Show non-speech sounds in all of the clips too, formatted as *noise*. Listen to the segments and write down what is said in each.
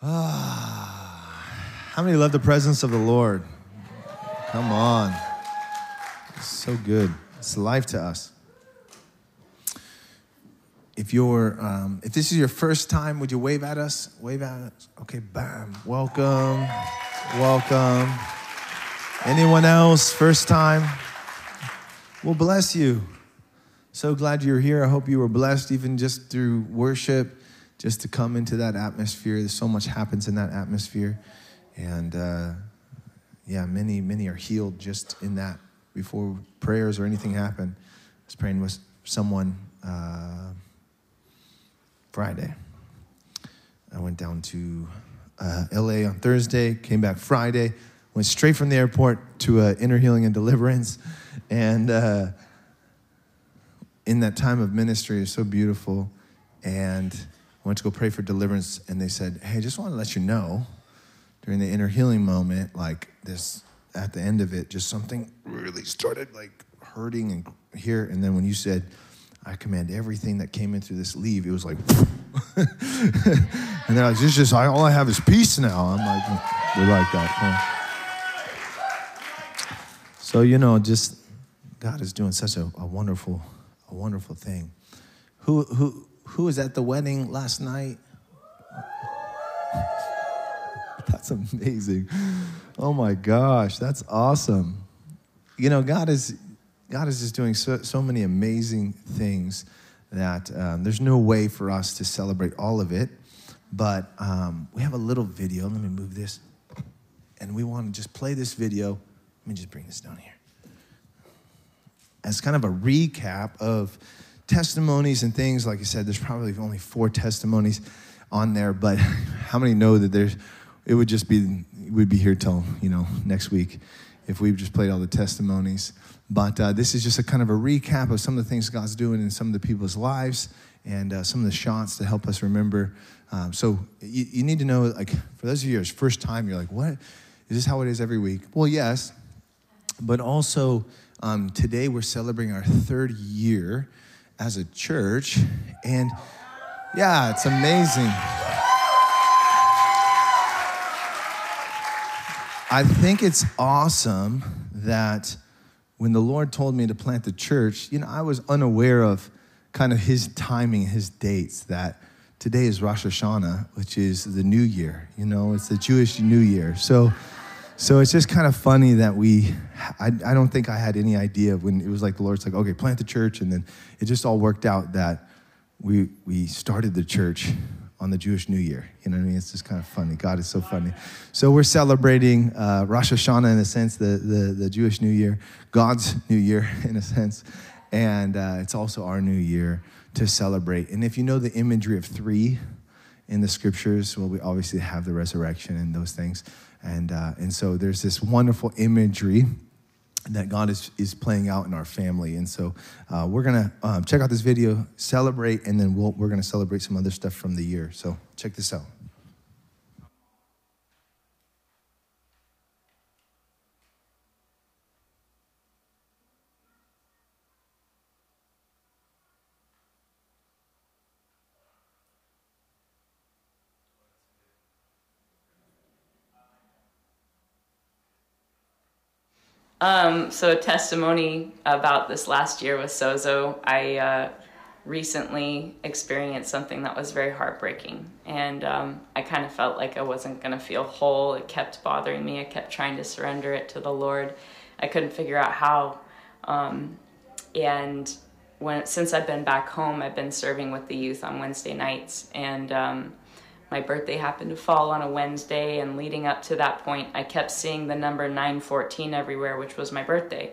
Ah, how many love the presence of the Lord? Come on. It's so good. It's life to us. If you're, um, if this is your first time, would you wave at us? Wave at us. Okay, bam. Welcome. Welcome. Anyone else? First time? Well, bless you. So glad you're here. I hope you were blessed even just through worship, just to come into that atmosphere. There's so much happens in that atmosphere. And uh, yeah, many, many are healed just in that before prayers or anything happen. I was praying with someone uh, Friday. I went down to uh, LA on Thursday, came back Friday, went straight from the airport to uh, Inner Healing and Deliverance. And uh, in that time of ministry, is so beautiful. And went to go pray for deliverance, and they said, Hey, I just want to let you know during the inner healing moment, like this at the end of it, just something really started like hurting and here. And then when you said, I command everything that came in through this leave, it was like, *laughs* and then I was just, just I all I have is peace now. I'm like, we like that. So, you know, just God is doing such a, a wonderful, a wonderful thing. Who, who, who was at the wedding last night? *laughs* That's amazing. Oh my gosh, that's awesome. You know, God is God is just doing so, so many amazing things that um, there's no way for us to celebrate all of it. But um, we have a little video. Let me move this. And we want to just play this video. Let me just bring this down here. As kind of a recap of testimonies and things, like I said, there's probably only four testimonies on there, but *laughs* how many know that there's it would just be we'd be here till you know next week if we just played all the testimonies. But uh, this is just a kind of a recap of some of the things God's doing in some of the people's lives and uh, some of the shots to help us remember. Um, so you, you, need to know, like, for those of you it's first time, you're like, what? Is this how it is every week? Well, yes. But also, um, today we're celebrating our third year as a church. And yeah, it's amazing. I think it's awesome that when the Lord told me to plant the church, you know, I was unaware of kind of his timing, his dates, that today is Rosh Hashanah, which is the new year, you know, it's the Jewish new year. So, so it's just kind of funny that we, I, I don't think I had any idea when it was like the Lord's like, okay, plant the church. And then it just all worked out that we, we started the church on the Jewish New Year. You know what I mean? It's just kind of funny. God is so funny. So we're celebrating uh, Rosh Hashanah in a sense, the, the, the Jewish New Year, God's New Year *laughs* in a sense. And uh, it's also our new year to celebrate. And if you know the imagery of three in the scriptures, well, we obviously have the resurrection and those things. And, uh, and so there's this wonderful imagery that God is, is playing out in our family. And so uh, we're going to um, check out this video, celebrate, and then we'll, we're going to celebrate some other stuff from the year. So check this out. Um, so, a testimony about this last year with Sozo. I uh, recently experienced something that was very heartbreaking, and um, I kind of felt like I wasn't going to feel whole. It kept bothering me. I kept trying to surrender it to the Lord. I couldn't figure out how. Um, and when since I've been back home, I've been serving with the youth on Wednesday nights, and um, my birthday happened to fall on a Wednesday, and leading up to that point, I kept seeing the number 914 everywhere, which was my birthday.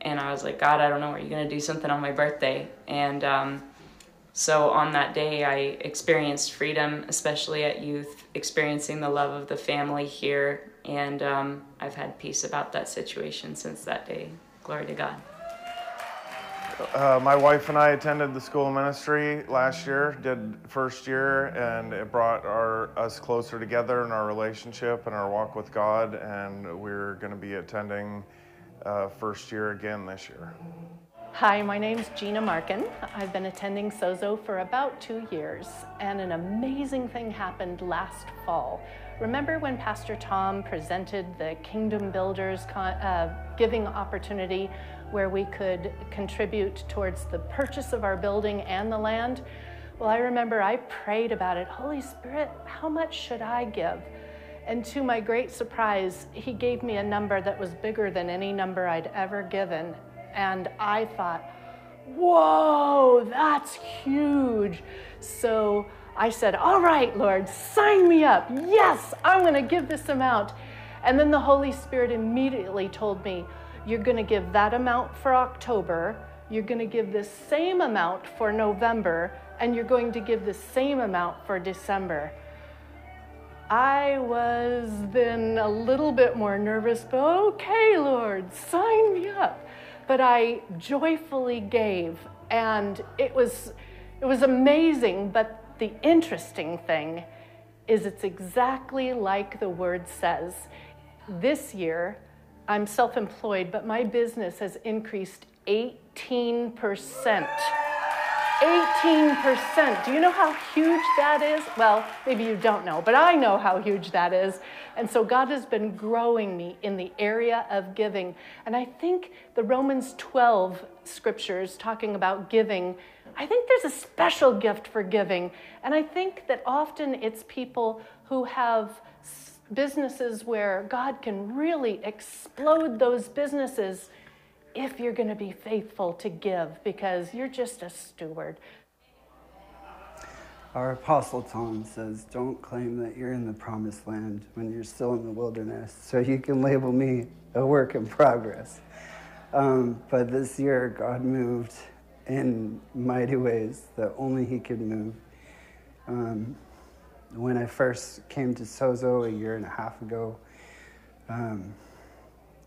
And I was like, God, I don't know, are you going to do something on my birthday? And um, so on that day, I experienced freedom, especially at youth, experiencing the love of the family here. And um, I've had peace about that situation since that day. Glory to God. Uh, my wife and I attended the school of ministry last year, did first year, and it brought our us closer together in our relationship and our walk with God. And we're going to be attending uh, first year again this year. Hi, my name's Gina Markin. I've been attending Sozo for about two years, and an amazing thing happened last fall. Remember when Pastor Tom presented the Kingdom Builders uh, giving opportunity where we could contribute towards the purchase of our building and the land? Well, I remember I prayed about it. Holy Spirit, how much should I give? And to my great surprise, he gave me a number that was bigger than any number I'd ever given. And I thought, whoa, that's huge. So I said, all right, Lord, sign me up. Yes, I'm going to give this amount. And then the Holy Spirit immediately told me, you're going to give that amount for October, you're going to give this same amount for November, and you're going to give the same amount for December. I was then a little bit more nervous, but okay, Lord, sign me up but I joyfully gave. And it was, it was amazing. But the interesting thing is it's exactly like the word says. This year, I'm self employed, but my business has increased 18%. 18%. Do you know how huge that is? Well, maybe you don't know, but I know how huge that is. And so God has been growing me in the area of giving. And I think the Romans 12 scriptures talking about giving, I think there's a special gift for giving. And I think that often it's people who have businesses where God can really explode those businesses if you're going to be faithful to give because you're just a steward. Our Apostle Tom says, Don't claim that you're in the promised land when you're still in the wilderness, so you can label me a work in progress. Um, but this year, God moved in mighty ways that only He could move. Um, when I first came to Sozo a year and a half ago, um,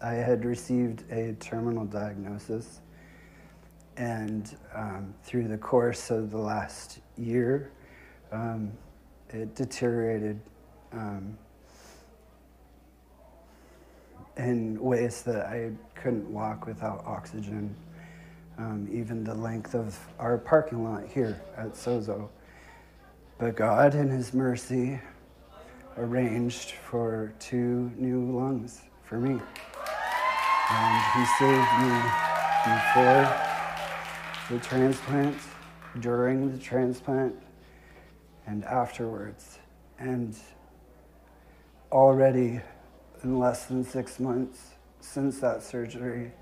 I had received a terminal diagnosis, and um, through the course of the last year, um, it deteriorated um, in ways that I couldn't walk without oxygen. Um, even the length of our parking lot here at Sozo. But God, in His mercy, arranged for two new lungs for me. And he saved me before the transplant, during the transplant, and afterwards. And already in less than six months since that surgery,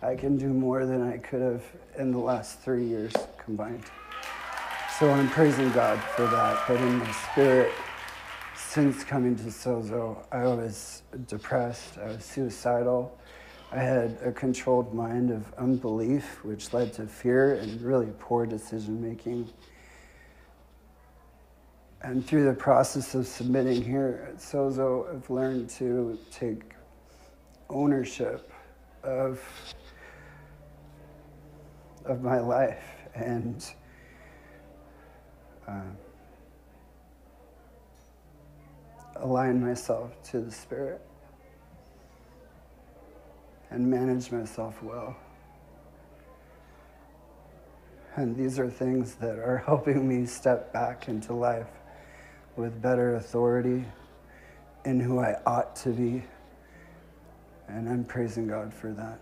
I can do more than I could have in the last three years combined. So I'm praising God for that. But in my spirit, since coming to Sozo, I was depressed, I was suicidal. I had a controlled mind of unbelief, which led to fear and really poor decision making. And through the process of submitting here at Sozo, I've learned to take ownership of, of my life and uh, align myself to the Spirit and manage myself well. And these are things that are *laughs* helping me step back into life with better authority in who I ought to be. And I'm praising God for that.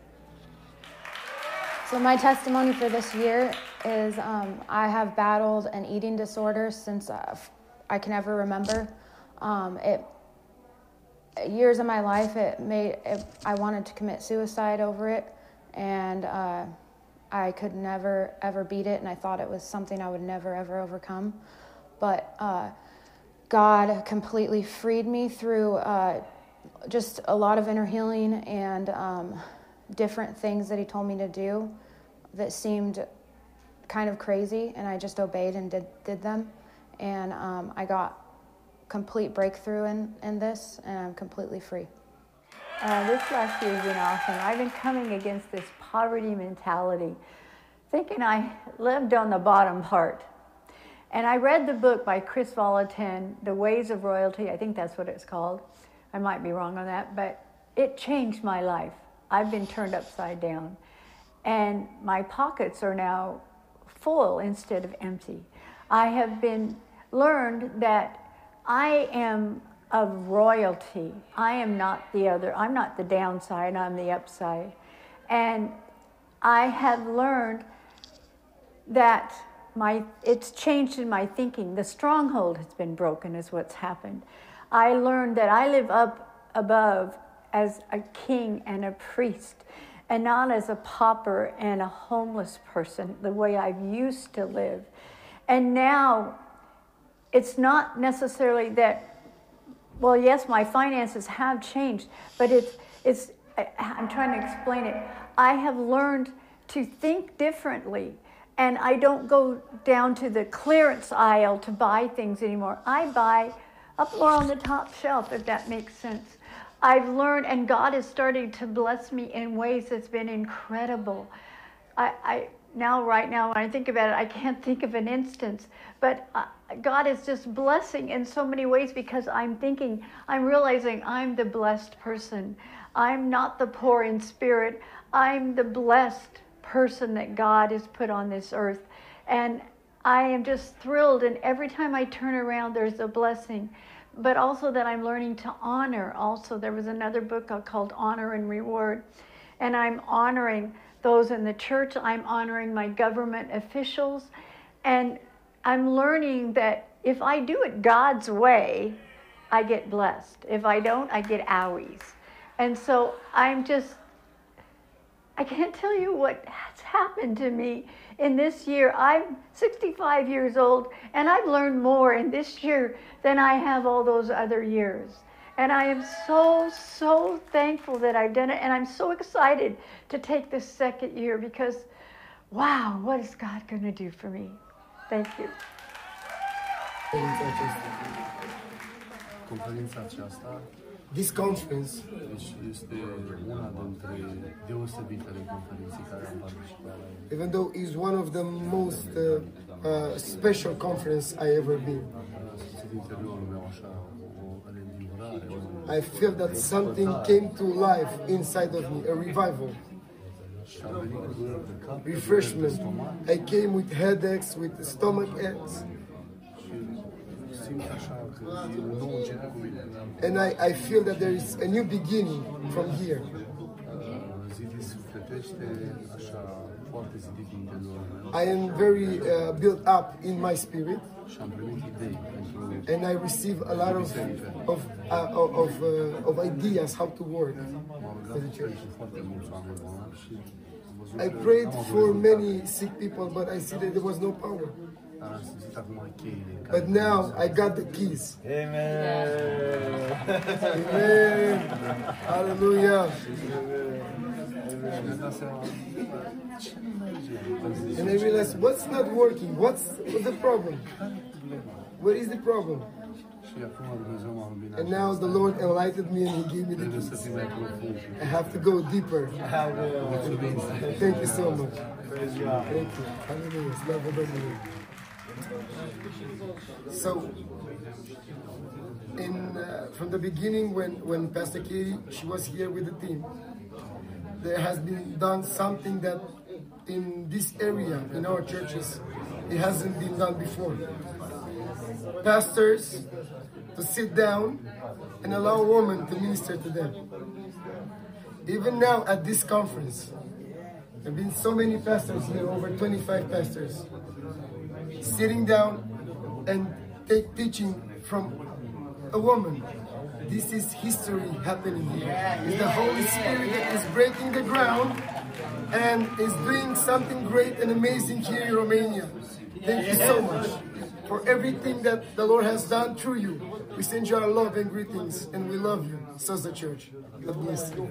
So, my testimony for this year is um, I have battled an eating disorder since uh, I can ever remember. Um, it years of my life, it made it, I wanted to commit suicide over it, and uh, I could never ever beat it, and I thought it was something I would never ever overcome. But uh, God completely freed me through uh, just a lot of inner healing and um, different things that He told me to do that seemed kind of crazy, and I just obeyed and did did them, and um, I got complete breakthrough in, in this, and I'm completely free. Uh, this last year has been awesome. I've been coming against this poverty mentality, thinking I lived on the bottom part. And I read the book by Kris Vallotton, The Ways of Royalty. I think that's what it's called. I might be wrong on that, but it changed my life. I've been turned upside down. and my pockets are now full instead of empty. I have been learned that I am of royalty. I am not the other. I'm not the downside, I'm the upside. And I have learned that my it's changed in my thinking. The stronghold has been broken is what's happened. I learned that I live up above as a king and a priest and not as a pauper and a homeless person the way I've used to live. And now it's not necessarily that well yes my finances have changed but it's it's i'm trying to explain it. I have learned to think differently and i don't go down to the clearance aisle to buy things anymore. I buy up more on the top shelf if that makes sense i've learned and god is starting to bless me in ways that's been incredible i, I now right now when i think about it i can't think of an instance but uh, God is just blessing in so many ways because I'm thinking, I'm realizing I'm the blessed person. I'm not the poor in spirit. I'm the blessed person that God has put on this earth. And I am just thrilled. And every time I turn around, there's a blessing. But also that I'm learning to honor. Also, there was another book called Honor and Reward. And I'm honoring those in the church, I'm honoring my government officials. And I'm learning that if I do it God's way, I get blessed. If I don't, I get owies. And so I'm just, I can't tell you what has happened to me in this year. I'm 65 years old, and I've learned more in this year than I have all those other years. And I am so, so thankful that I've done it. And I'm so excited to take this second year because, wow, what is God going to do for me? Thank you. This conference even though it's one of the most uh, uh, special conference I ever been. I feel that something came to life inside of me, a revival refreshment. I came with headaches, with stomach aches. And I, I feel that there is a new beginning from here. I am very uh, built up in my spirit. And I receive a lot of of uh, of, uh, of ideas how to work for the church. I prayed for many sick people, but I see that there was no power. But now I got the keys. Amen. Amen. Hallelujah. And I realized what's not working? What's the problem? What is the problem? And now the Lord enlightened me and He gave me the keys. I have to go deeper. Thank you so much. Thank you. Hallelujah. So, in uh, from the beginning, when when Pastor Katie she was here with the team, there has been done something that in this area in our churches it hasn't been done before. Pastors to sit down and allow a woman to minister to them. Even now at this conference, there have been so many pastors here, over 25 pastors, sitting down and take teaching from a woman. This is history happening here. It's the Holy Spirit that is breaking the ground and is doing something great and amazing here in Romania. Thank you so much for everything that the Lord has done through you. We send you our love and greetings, and we love you, says the church. God bless you.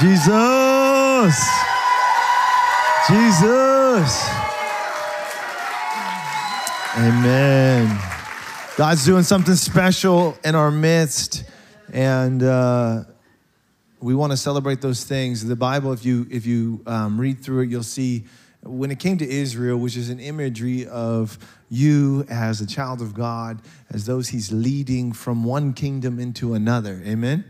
Jesus. Jesus. Amen. God's doing something special in our midst, and uh, we want to celebrate those things. The Bible, if you if you um, read through it, you'll see when it came to Israel, which is an imagery of you as a child of God, as those He's leading from one kingdom into another. Amen.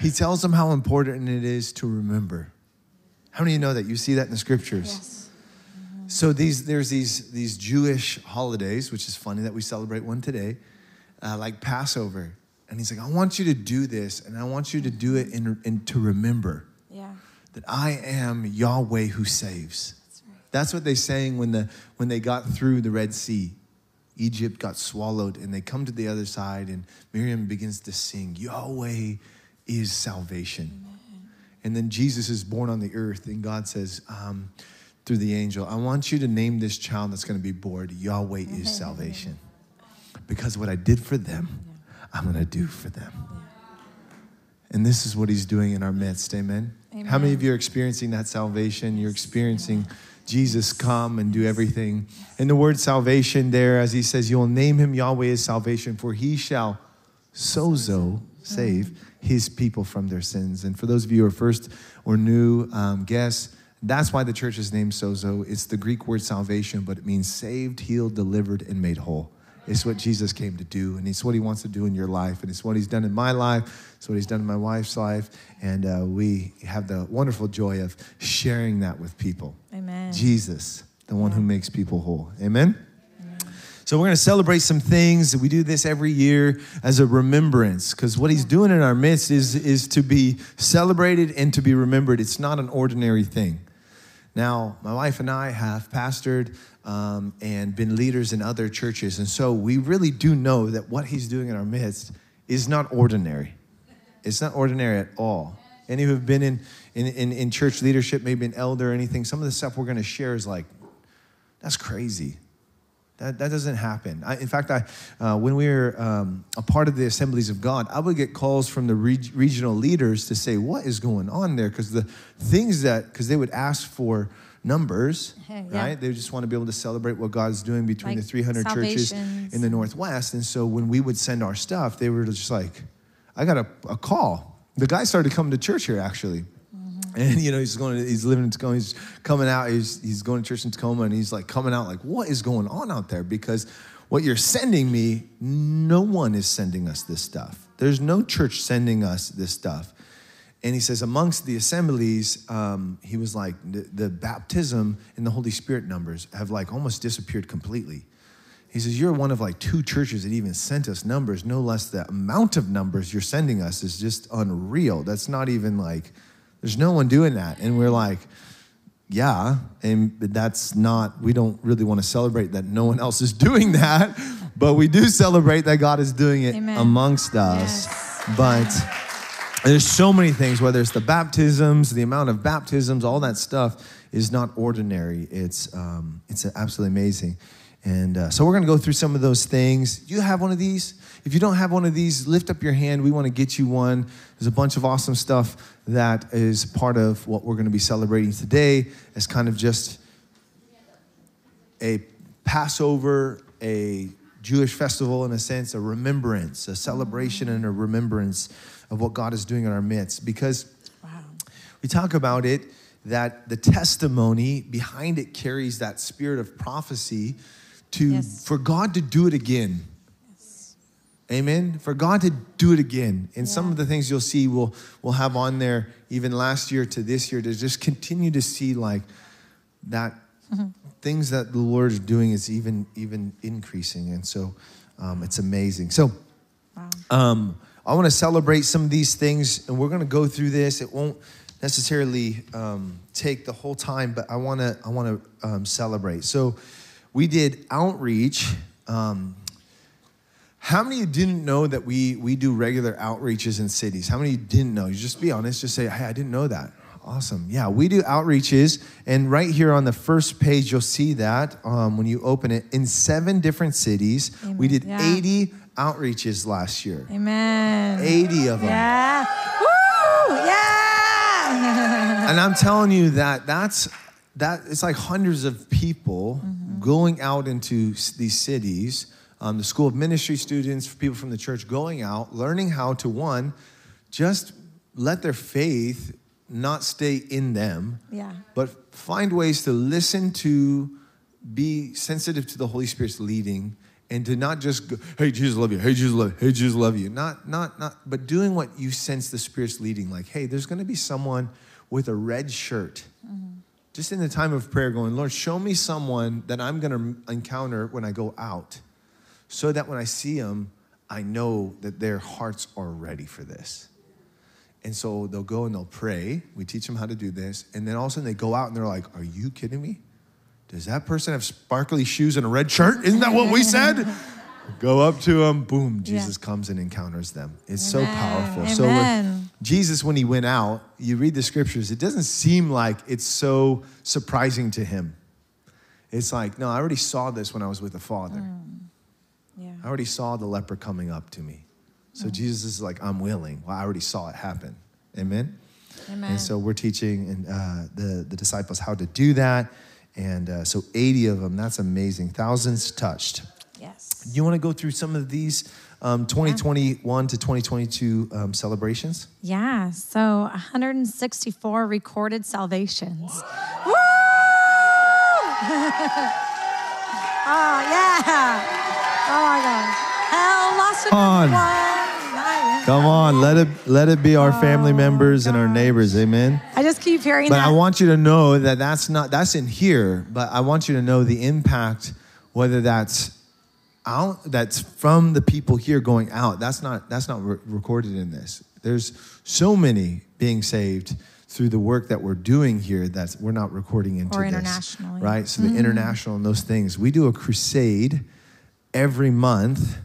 He tells them how important it is to remember. How many of you know that? You see that in the scriptures. So these there's these these Jewish holidays, which is funny that we celebrate one today, uh, like Passover. And he's like, I want you to do this, and I want you to do it in, in to remember Yeah. that I am Yahweh who saves. That's what they're saying when the when they got through the Red Sea. Egypt got swallowed, and they come to the other side, and Miriam begins to sing, Yahweh is salvation. And then Jesus is born on the earth, and God says, um, through the angel, I want you to name this child that's going to be born Yahweh is salvation. Because what I did for them, I'm going to do for them. And this is what he's doing in our midst. Amen. How many of you are experiencing that salvation? You're experiencing Jesus come and do everything. And the word salvation there, as he says, you'll name him Yahweh is salvation, for he shall sozo save his people from their sins. And for those of you who are first or new um, guests, that's why the church is named sozo. It's the Greek word salvation, but it means saved, healed, delivered, and made whole. It's what Jesus came to do, and it's what he wants to do in your life, and it's what he's done in my life. It's what he's done in my wife's life, and uh, we have the wonderful joy of sharing that with people. Amen. Jesus, the one who makes people whole. Amen. So we're going to celebrate some things. We do this every year as a remembrance because what he's doing in our midst is, is to be celebrated and to be remembered. It's not an ordinary thing. Now, my wife and I have pastored um, and been leaders in other churches, and so we really do know that what he's doing in our midst is not ordinary. It's not ordinary at all. Any who have been in, in, in, in church leadership, maybe an elder or anything, some of the stuff we're going to share is like, that's crazy. That, that doesn't happen. I, in fact, I, uh, when we were um, a part of the Assemblies of God, I would get calls from the reg- regional leaders to say, What is going on there? Because the things that, because they would ask for numbers, *laughs* Yeah. right? They just want to be able to celebrate what God is doing between Like the 300 churches in the Northwest. And so when we would send our stuff, they were just like, I got a, a call. The guy started coming to church here, actually. And you know he's going. to, He's living in Tacoma. He's coming out. He's he's going to church in Tacoma, and he's like coming out like, what is going on out there? Because what you're sending me, no one is sending us this stuff. There's no church sending us this stuff. And he says, amongst the assemblies, um, he was like, the, the baptism and the Holy Spirit numbers have like almost disappeared completely. He says, You're one of like two churches that even sent us numbers, no less the amount of numbers you're sending us is just unreal. That's not even like, there's no one doing that. And we're like, yeah, and that's not, we don't really want to celebrate that no one else is *laughs* doing that, but we do celebrate that God is doing it Amen. amongst us. But there's so many things, whether it's the baptisms, the amount of baptisms, all that stuff is not ordinary. It's, um, it's absolutely amazing. And uh, so we're going to go through some of those things. You have one of these? If you don't have one of these, lift up your hand. We want to get you one. There's a bunch of awesome stuff that is part of what we're going to be celebrating today as kind of just a Passover, a Jewish festival in a sense, a remembrance, a celebration and a remembrance of what God is doing in our midst. Because we talk about it that the testimony behind it carries that spirit of prophecy to Yes. for God to do it again. Amen. For God to do it again. And some of the things you'll see we'll, we'll have on there, even last year to this year, to just continue to see like that things that the Lord is doing is even even increasing. And so um, it's amazing. So um, I want to celebrate some of these things, and we're going to go through this. It won't necessarily um, take the whole time, but I want to I want to um, celebrate. So we did outreach. Um, how many of you didn't know that we we do regular outreaches in cities? How many of you didn't know? You just be honest. Just say, "Hey, I didn't know that." Awesome. Yeah, we do outreaches, and right here on the first page, you'll see that um, when you open it in seven different cities. We did Yeah. 80 outreaches last year. Amen. 80 of them. Yeah. Woo! Yeah. *laughs* and I'm telling you that that's that it's like hundreds of people going out into these cities. Um, the school of ministry students, people from the church going out, learning how to one, just let their faith not stay in them, Yeah. but find ways to listen to, be sensitive to the Holy Spirit's leading, and to not just go, "Hey Jesus, love you. Hey Jesus, love you. Hey Jesus, love you." Not, not, not, but doing what you sense the Spirit's leading. Like, hey, there's going to be someone with a red shirt, just in the time of prayer, going, Lord, show me someone that I'm going to encounter when I go out, so that when I see them, I know that their hearts are ready for this. And so they'll go and they'll pray. We teach them how to do this. And then all of a sudden they go out and they're like, Are you kidding me? Does that person have sparkly shoes and a red shirt? Isn't that what we said? *laughs* go up to them, boom, Jesus comes and encounters them. It's so powerful. So when Jesus, when he went out, you read the scriptures, it doesn't seem like it's so surprising to him. It's like, no, I already saw this when I was with the Father. Mm. Yeah. I already saw the leper coming up to me. So Jesus is like, I'm willing. Well, I already saw it happen. Amen. Amen. And so we're teaching and uh, the the disciples how to do that. And uh, so 80 of them. That's amazing. Thousands touched. Yes. You want to go through some of these um, 2021 to 2022 um, celebrations? Yeah. So 164 recorded salvations. Woo! *laughs* oh yeah. Oh my God. Hell lost Come on. one. Come on, let it let it be our family members and our neighbors. Amen. I just keep hearing But that. I want you to know that that's not that's in here. But I want you to know the impact, whether that's out, that's from the people here going out. That's not that's not re- recorded in this. There's so many being saved through the work that we're doing here that we're not recording into Or this, internationally. right? So the mm-hmm. international and those things. We do a crusade every month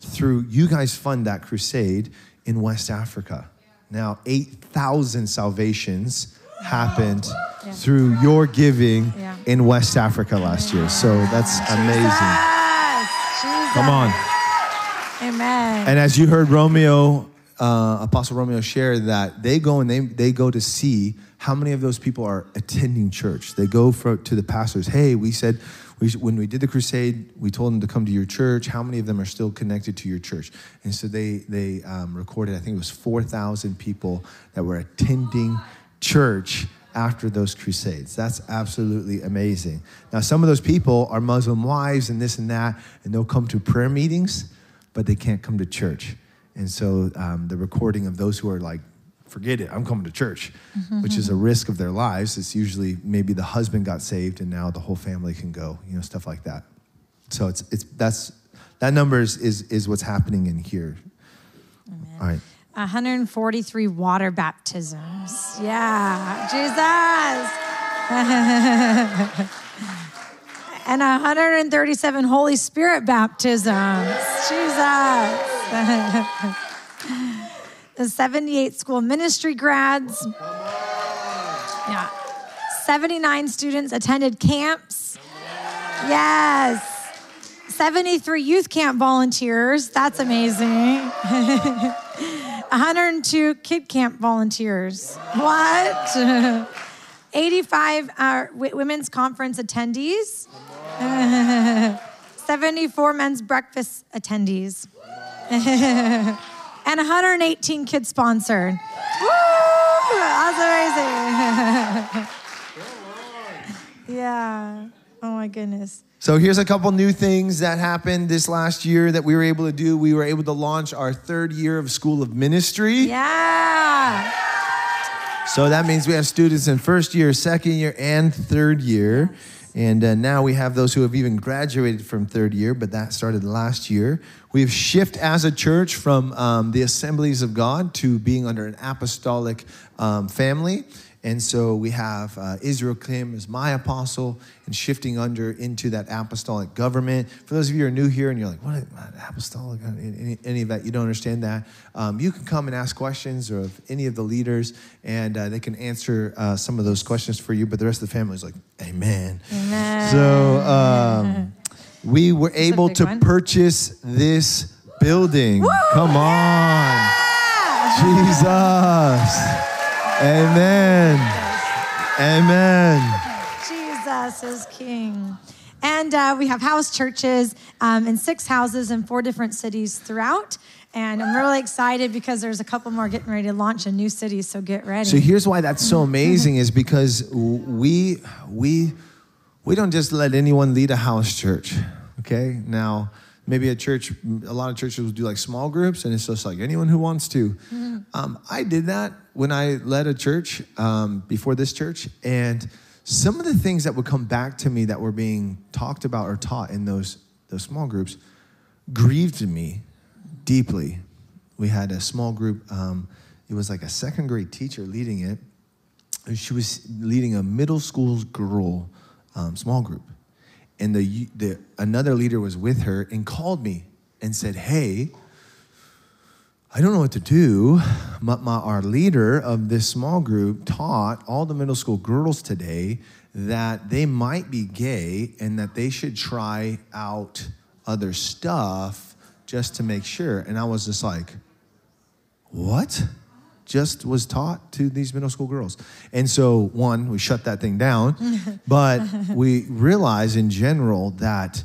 through you guys fund that crusade in West Africa. Now, 8,000 salvations happened through your giving Yeah. in West Africa last year. So that's amazing. Jesus. Come on. Amen. And as you heard Romeo, uh, Apostle Romeo share that they go and they, they go to see how many of those people are attending church. They go for, to the pastors, hey, we said, we, when we did the crusade, we told them to come to your church. How many of them are still connected to your church? And so they, they um, recorded, I think it was 4,000 people that were attending church after those crusades. That's absolutely amazing. Now, some of those people are Muslim wives and this and that, and they'll come to prayer meetings, but they can't come to church. And so um, the recording of those who are like, forget it, I'm coming to church, mm-hmm. which is a risk of their lives. It's usually maybe the husband got saved and now the whole family can go, you know, stuff like that. So it's, it's that's, that number is, is, is what's happening in here. All right. 143 water baptisms. Yeah, Jesus. *laughs* and 137 Holy Spirit baptisms. Jesus. *laughs* the 78 school ministry grads. Yeah. 79 students attended camps. Yes. 73 youth camp volunteers. That's amazing. *laughs* 102 kid camp volunteers. What? *laughs* 85 uh, women's conference attendees. *laughs* 74 men's breakfast attendees. And 118 kids sponsored. Woo! That's amazing. *laughs* yeah. Oh my goodness. So here's a couple new things that happened this last year that we were able to do. We were able to launch our third year of School of Ministry. Yeah. So that means we have students in first year, second year, and third year. And uh, now we have those who have even graduated from third year, but that started last year. We've shifted as a church from um, the assemblies of God to being under an apostolic um, family. And so we have uh, Israel Kim as my apostle and shifting under into that apostolic government. For those of you who are new here and you're like, what, what apostolic, any, any of that, you don't understand that, um, you can come and ask questions of any of the leaders and uh, they can answer uh, some of those questions for you. But the rest of the family is like, amen. Amen. So um, we were able to one. purchase this building. Come on. Jesus. Amen. Amen. Jesus is King. And uh, we have house churches um, in six houses in four different cities throughout. And I'm really excited because there's a couple more getting ready to launch in new cities, so get ready. So here's why that's so amazing is because we we we don't just let anyone lead a house church. Okay? Now, maybe a church a lot of churches will do like small groups and it's just like anyone who wants to. Um, I did that when I led a church um, before this church and some of the things that would come back to me that were being talked about or taught in those those small groups grieved me deeply. We had a small group. Um, it was like a second grade teacher leading it. She was leading a middle school girl um, small group, and the the another leader was with her and called me and said, "Hey." I don't know what to do. My, our leader of this small group taught all the middle school girls today that they might be gay and that they should try out other stuff just to make sure. And I was just like, what? Just was taught to these middle school girls. And so, one, we shut that thing down, *laughs* but we realize in general that,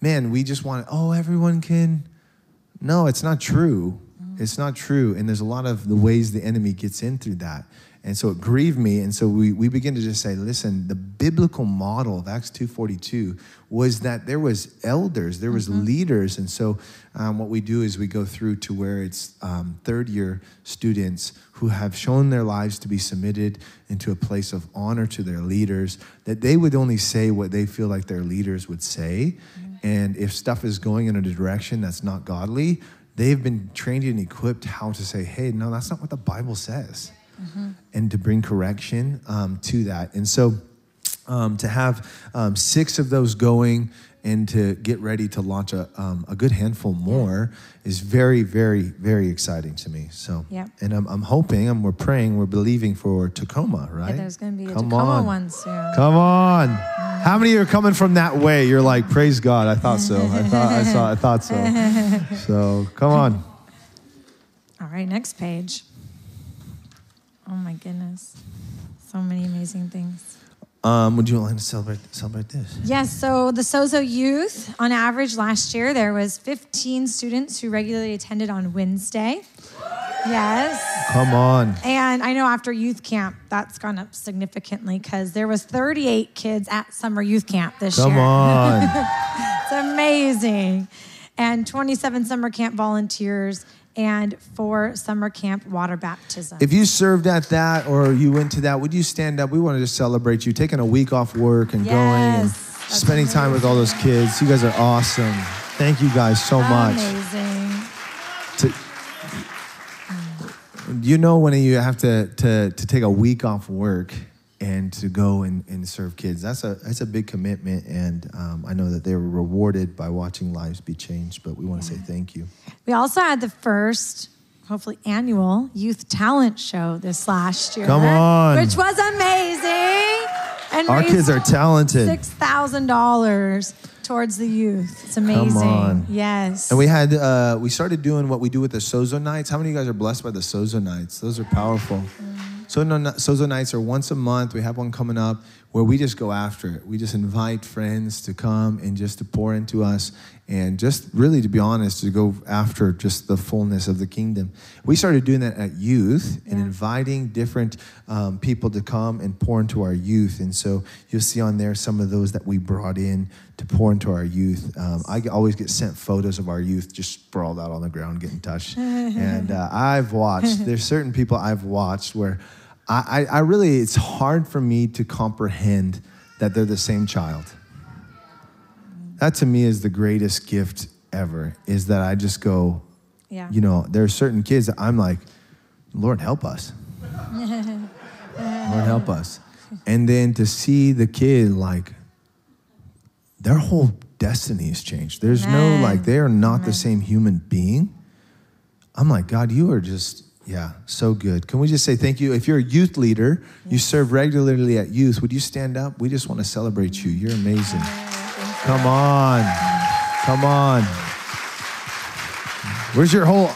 man, we just want, oh, everyone can. No, it's not true. Mm. It's not true. And there's a lot of the ways the enemy gets in through that. And so it grieved me. And so we, we begin to just say, listen, the biblical model of Acts 2.42 was that there was elders, there was leaders. And so um, what we do is we go through to where it's um, third year students who have shown their lives to be submitted into a place of honor to their leaders, that they would only say what they feel like their leaders would say. And if stuff is going in a direction that's not godly, they've been trained and equipped how to say, hey, no, that's not what the Bible says. And to bring correction um, to that. And so um, to have um, six of those going and to get ready to launch a, um, a good handful more is very, very, very exciting to me. So, Yep. and I'm, I'm hoping and we're praying, we're believing for Tacoma, right? Yeah, there's going to be a Come Tacoma on. one soon. Come on. How many are coming from that way? You're like, praise God. I thought so. I thought I saw I thought so. *laughs* So come on. All right, next page. Oh my goodness. So many amazing things. Um, would you like to celebrate celebrate this? Yes, so the Sozo Youth, on average last year, there was 15 students who regularly attended on Wednesday. Yes. Come on. And I know after youth camp, that's gone up significantly because there was 38 kids at summer youth camp this Come year. on. *laughs* it's amazing. And 27 summer camp volunteers and for summer camp water baptism. If you served at that or you went to that, would you stand up? We want to just celebrate you taking a week off work and going and Yes, spending time with all those kids. You guys are awesome. Thank you guys so much. Amazing. To, you know when you have to, to, to take a week off work and to go and, and serve kids, that's a, that's a big commitment. And um, I know that they were rewarded by watching lives be changed, but we want to say thank you. We also had the first, hopefully annual youth talent show this last year. Come on. Which was amazing. And Our kids are talented. $6,000 towards the youth. It's amazing. on. Yes. And we had uh, we started doing what we do with the Sozo nights. How many of you guys are blessed by the Sozo nights? Those are powerful. So no- Sozo nights are once a month. We have one coming up where we just go after it. We just invite friends to come and just to pour into us and just really to be honest to go after just the fullness of the kingdom. We started doing that at youth and inviting different um, people to come and pour into our youth. And so you'll see on there some of those that we brought in to pour into our youth. Um, I always get sent photos of our youth just sprawled out on the ground getting touched. *laughs* and uh, I've watched, there's certain people I've watched where I, I, really, it's hard for me to comprehend that they're the same child. That to me is the greatest gift ever, is that I just go, Yeah. you know, there are certain kids that I'm like, Lord, help us. *laughs* Lord, help us. And then to see the kid, like, their whole destiny has changed. There's no, like, they are not the same human being. I'm like, God, you are just, yeah, so good. Can we just say thank you? If you're a youth leader, you serve regularly at youth, would you stand up? We just want to celebrate you. You're amazing. Come on. Come on. Where's your whole.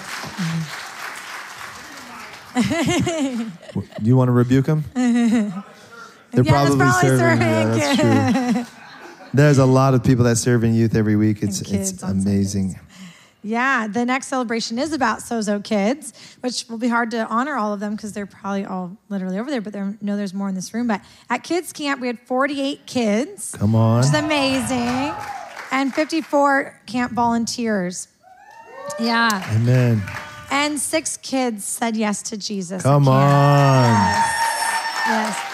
*laughs* Do you want to rebuke them? *laughs* They're Yeah, probably, probably serving. Yeah, that's true. There's a lot of people that serve in youth every week. It's it's amazing. Yeah, the next celebration is about Sozo kids, which will be hard to honor all of them because they're probably all literally over there, but there know there's more in this room. But at kids camp, we had 48 kids, Come on. which is amazing, and 54 camp volunteers. Yeah, Amen. and six kids said yes to Jesus. Come on. Yes.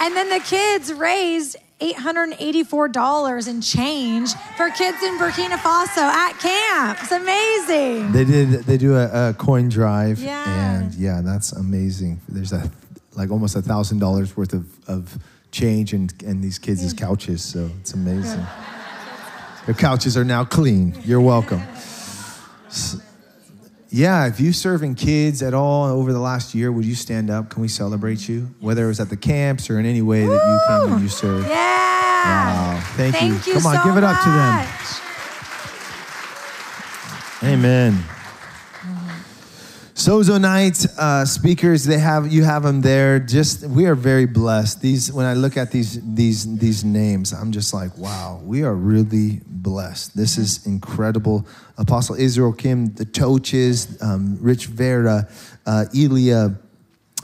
And then the kids raised $884 in change for kids in Burkina Faso at camp. It's amazing. They did. They do a, a coin drive, Yeah. and yeah, that's amazing. There's a like almost a thousand dollars worth of, of change and and these kids' couches, so it's amazing. Their couches are now clean. You're welcome. Yeah, if you serving kids at all over the last year, would you stand up? Can we celebrate you? Whether it was at the camps or in any way that you came and you served. Yeah. Wow. Thank, Thank you Come on, so give it up to them. Amen. Sozo night uh, speakers, they have you have them there. Just we are very blessed. These when I look at these these these names, I'm just like, wow, we are really blessed. This is incredible. Apostle Israel Kim, the Toches, um, Rich Vera, uh, Elia,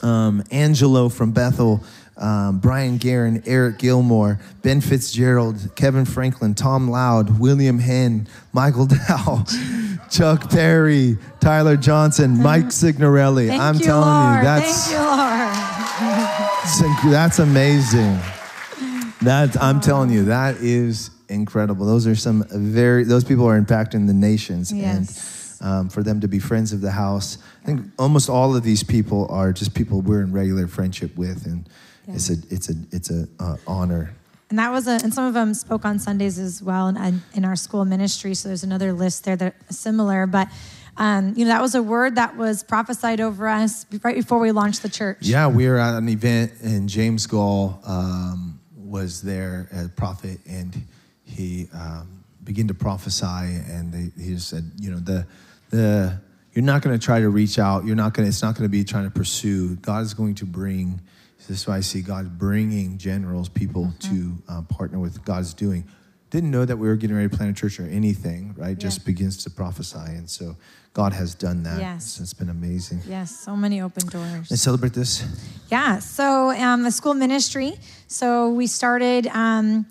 um, Angelo from Bethel, um, Brian Guerin, Eric Gilmore, Ben Fitzgerald, Kevin Franklin, Tom Loud, William Henn, Michael *laughs* Dow, Chuck Parry, Tyler Johnson, Mike *laughs* Signorelli. Thank I'm you, telling Lord. you, that's Thank you, Lord. *laughs* that's amazing. That I'm telling you, that is incredible. Those are some very those people are impacting the nations, Yes. and um, for them to be friends of the house, I think almost all of these people are just people we're in regular friendship with, and it's a it's a it's a uh, honor and that was a, and some of them spoke on Sundays as well, and in, in our school ministry. So there's another list there that similar, but. Um, you know, that was a word that was prophesied over us right before we launched the church. Yeah, we were at an event, and James Goll um, was there as a prophet, and he um, began to prophesy, and they, he just said, you know, the the you're not going to try to reach out. You're not going. It's not going to be trying to pursue. God is going to bring. This is why I see God bringing generals, people to uh, partner with God's doing. Didn't know that we were getting ready to plant a church or anything, right? Just begins to prophesy, and so God has done that. Yes. So it's been amazing. Yes, so many open doors. Let's celebrate this. Yeah. So um, the school ministry. So we started. Um,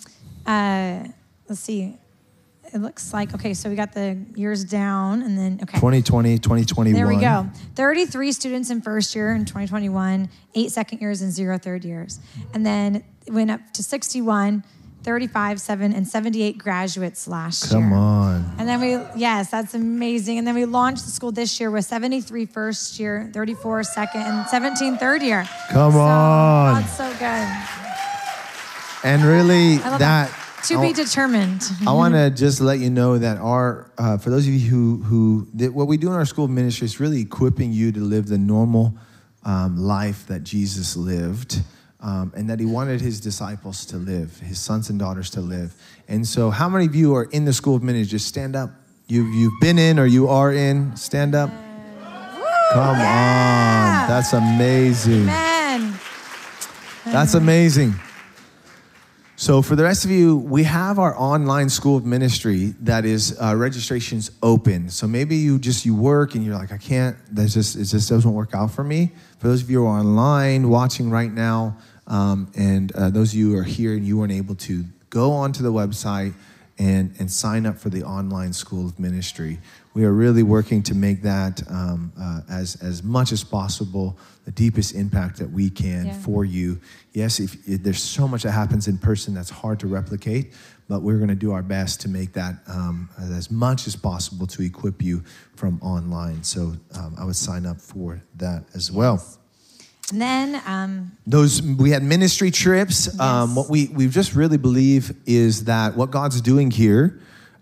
uh, let's see. It looks like okay. So we got the years down, and then okay. 2020, 2021. There we go. 33 students in first year in 2021, eight second years, and zero third years. And then it went up to 61, 35, 7, and 78 graduates last year. Come on. And then we, yes, that's amazing. And then we launched the school this year with 73 first year, 34 second, and 17 third year. Come So, on. that's so good. And really, love that. To I- be determined. I want to just let you know that our, uh, for those of you who, who that what we do in our school of ministry is really equipping you to live the normal um, life that Jesus lived um, and that he wanted his disciples to live, his sons and daughters to live. And so, how many of you are in the school of ministry? Just stand up. You, you've been in or you are in. Stand up. Come on. That's amazing. Amen. That's amazing. So, for the rest of you, we have our online school of ministry that is uh, registrations open. So maybe you just you work and you're like, I can't. That's just it just doesn't work out for me. For those of you who are online watching right now, um, and uh, those of you who are here and you weren't able to go onto the website and and sign up for the online school of ministry. We are really working to make that um, uh, as as much as possible the deepest impact that we can Yeah. for you. Yes, if, if there's so much that happens in person that's hard to replicate, but we're going to do our best to make that um, as much as possible to equip you from online. So um, I would sign up for that as well. And then, um, Those we had ministry trips. Um, what we we just really believe is that what God's doing here,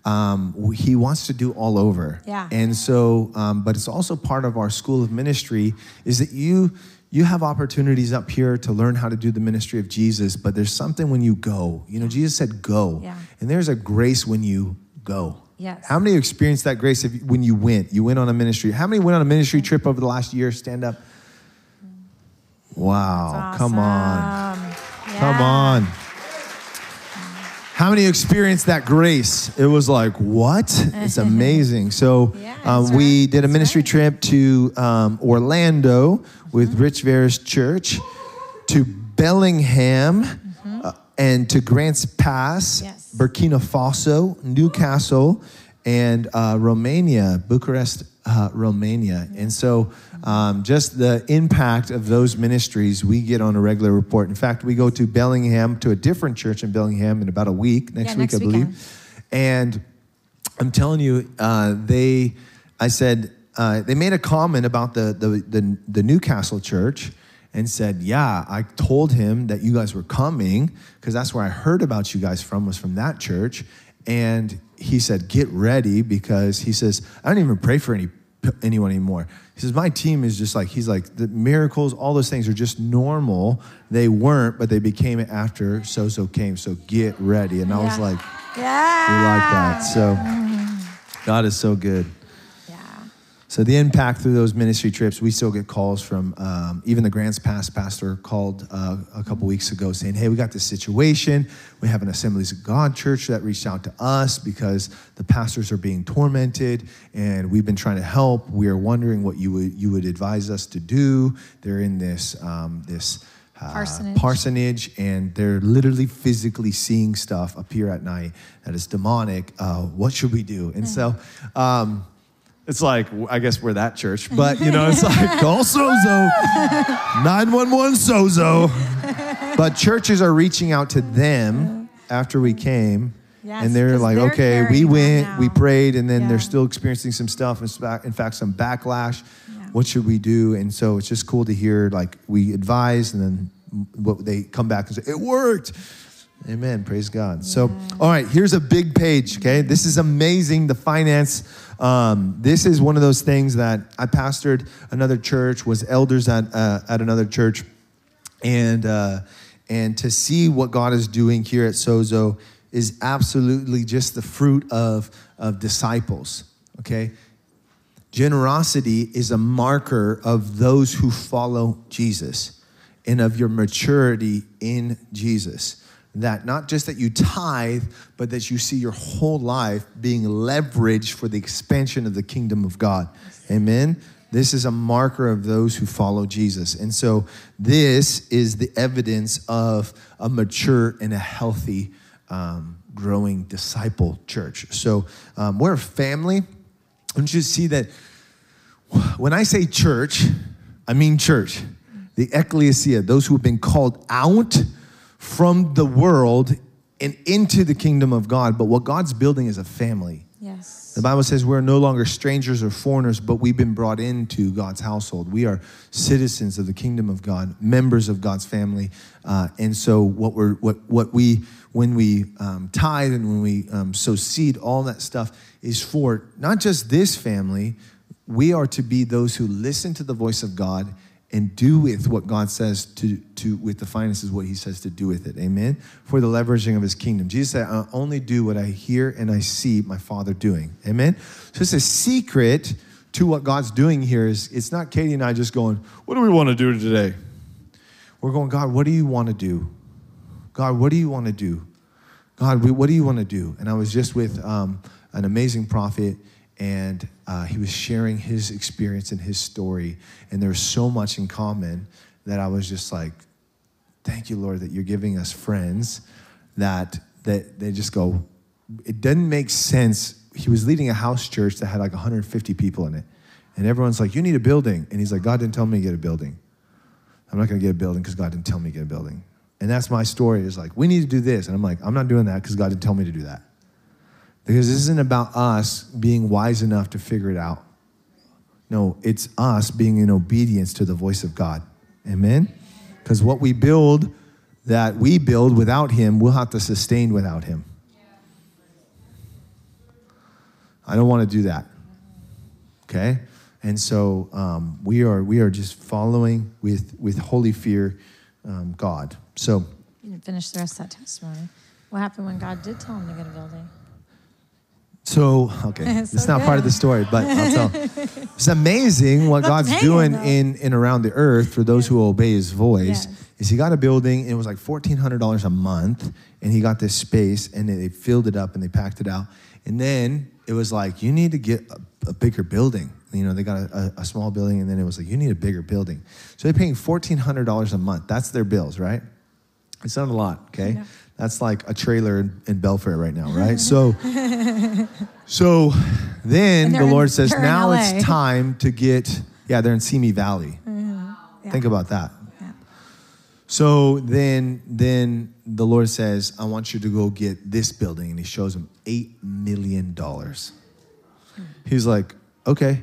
um, He wants to do all over. Yeah. And so, um, but it's also part of our school of ministry is that you you have opportunities up here to learn how to do the ministry of Jesus. But there's something when you go. You know, Jesus said go, Yeah. and there's a grace when you go. Yes. How many experienced that grace if, when you went? You went on a ministry. How many went on a ministry trip over the last year? Stand up. Wow. Come on. Awesome. Come on. How many experienced that grace? It was like, what? It's *laughs* amazing. So, um, we did a ministry trip to um, Orlando with Mm-hmm. Rich Veras Church, to Bellingham, uh, and to Grants Pass, Mm-hmm. Yes. Burkina Faso, Newcastle, and uh, Romania, Bucharest, uh, Romania. And so, um, just the impact of those ministries we get on a regular report. In fact, we go to Bellingham to a different church in Bellingham in about a week, next Yeah, week, next I believe. weekend. And I'm telling you, uh, they, I said, uh, they made a comment about the, the, the, the Newcastle church and said, yeah, I told him that you guys were coming because that's where I heard about you guys from was from that church. And he said, get ready because he says, I don't even pray for any anyone anymore. He says, my team is just like, he's like, the miracles, all those things are just normal. They weren't, but they became it after Sozo came. So get ready. And I was like, Yeah. we like that. So God is so good. So the impact through those ministry trips, we still get calls from um, even the Grants Pass pastor called uh, a couple weeks ago saying, "Hey, we got this situation. We have an Assemblies of God church that reached out to us because the pastors are being tormented, and we've been trying to help. We are wondering what you would you would advise us to do. They're in this um, this." uh, Parsonage. parsonage, and they're literally physically seeing stuff appear at night that is demonic. Uh, what should we do? And so, um, it's like I guess we're that church, but you know, it's like *laughs* call Sozo, nine one one Sozo. But churches are reaching out to them after we came. Yes, and they're like, they're okay, we went, we prayed, and then Yeah. they're still experiencing some stuff. In fact- in fact, some backlash. What should we do? And so it's just cool to hear, like, we advise, and then what they come back and say, it worked. Amen. Praise God. So, all right, here's a big page. Okay, this is amazing. The finance. Um, this is one of those things that I pastored another church, was elders at uh, at another church, and uh, and to see what God is doing here at Sozo is absolutely just the fruit of of disciples. Okay, generosity is a marker of those who follow Jesus and of your maturity in Jesus. That not just that you tithe, but that you see your whole life being leveraged for the expansion of the kingdom of God. Amen. This is a marker of those who follow Jesus. And so this is the evidence of a mature and a healthy, um, growing disciple church. So um, we're a family. Want you see that when I say church, I mean church. The ecclesia, those who have been called out from the world and into the kingdom of God. But what God's building is a family. Yes. The Bible says we're no longer strangers or foreigners, but we've been brought into God's household. We are citizens of the kingdom of God, members of God's family, uh, and so what we're what what we when we um, tithe and when we um, sow seed, all that stuff is for not just this family. We are to be those who listen to the voice of God and do with what God says to, to with the finances what he says to do with it. Amen. For the leveraging of his kingdom. Jesus said, I only do what I hear and I see my father doing. Amen. So it's a secret to what God's doing here is it's not Katie and I just going, what do we want to do today? We're going, God, what do you want to do? God, what do you want to do? God, what do you want to do? And I was just with um, an amazing prophet, and uh, he was sharing his experience and his story. And there was so much in common that I was just like, thank you, Lord, that you're giving us friends that, that they just go, it doesn't make sense. He was leading a house church that had like 150 people in it. And everyone's like, you need a building. And he's like, God didn't tell me to get a building. I'm not going to get a building because God didn't tell me to get a building. And that's my story is like, we need to do this. And I'm like, I'm not doing that because God didn't tell me to do that. Because this isn't about us being wise enough to figure it out. No, it's us being in obedience to the voice of God. Amen? Because what we build, that we build without Him, we'll have to sustain without Him. I don't want to do that. Okay? And so um, we are we are just following with with holy fear um, God. So You didn't finish the rest of that testimony. What happened when God did tell him to get a building? So, okay, *laughs* So it's not part of the story, but I'll tell. *laughs* It's amazing what God's doing though. in and around the earth for those who obey His voice. Yes. Is He got a building and it was like fourteen hundred dollars a month, and He got this space and they filled it up and they packed it out, and then it was like you need to get a, a bigger building. You know, they got a, a, a small building, and then it was like you need a bigger building. So they're paying fourteen hundred dollars a month. That's their bills, right? It's not a lot, okay? That's like a trailer in, in Belfair right now, right? *laughs* So. So then the they're in- Lord says, now it's time to get, yeah, they're in Simi Valley. Yeah. Think about that. Yeah. So then, then the Lord says, I want you to go get this building. And he shows him $8 million. He's like, okay.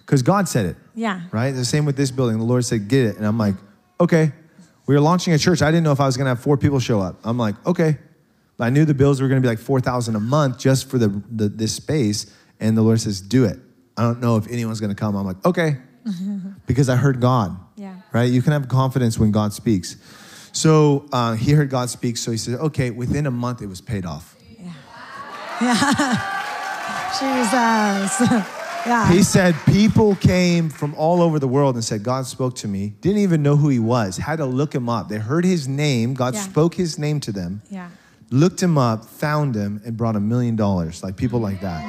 Because God said it, Yeah. right? The same with this building. The Lord said, get it. And I'm like, okay. We were launching a church. I didn't know if I was going to have four people show up. I'm like, okay. But I knew the bills were going to be like 4000 a month just for the, the this space. And the Lord says, do it. I don't know if anyone's going to come. I'm like, okay. *laughs* because I heard God Yeah. right? You can have confidence when God speaks. So uh, he heard God speak, so he said, okay, within a month it was paid off. Yeah. *laughs* Yeah. *laughs* Jesus. Yeah. He said, people came from all over the world and said, God spoke to me, didn't even know who he was, had to look him up. They heard his name, God Yeah. spoke his name to them, yeah. looked him up, found him, and brought a million dollars, like people like that.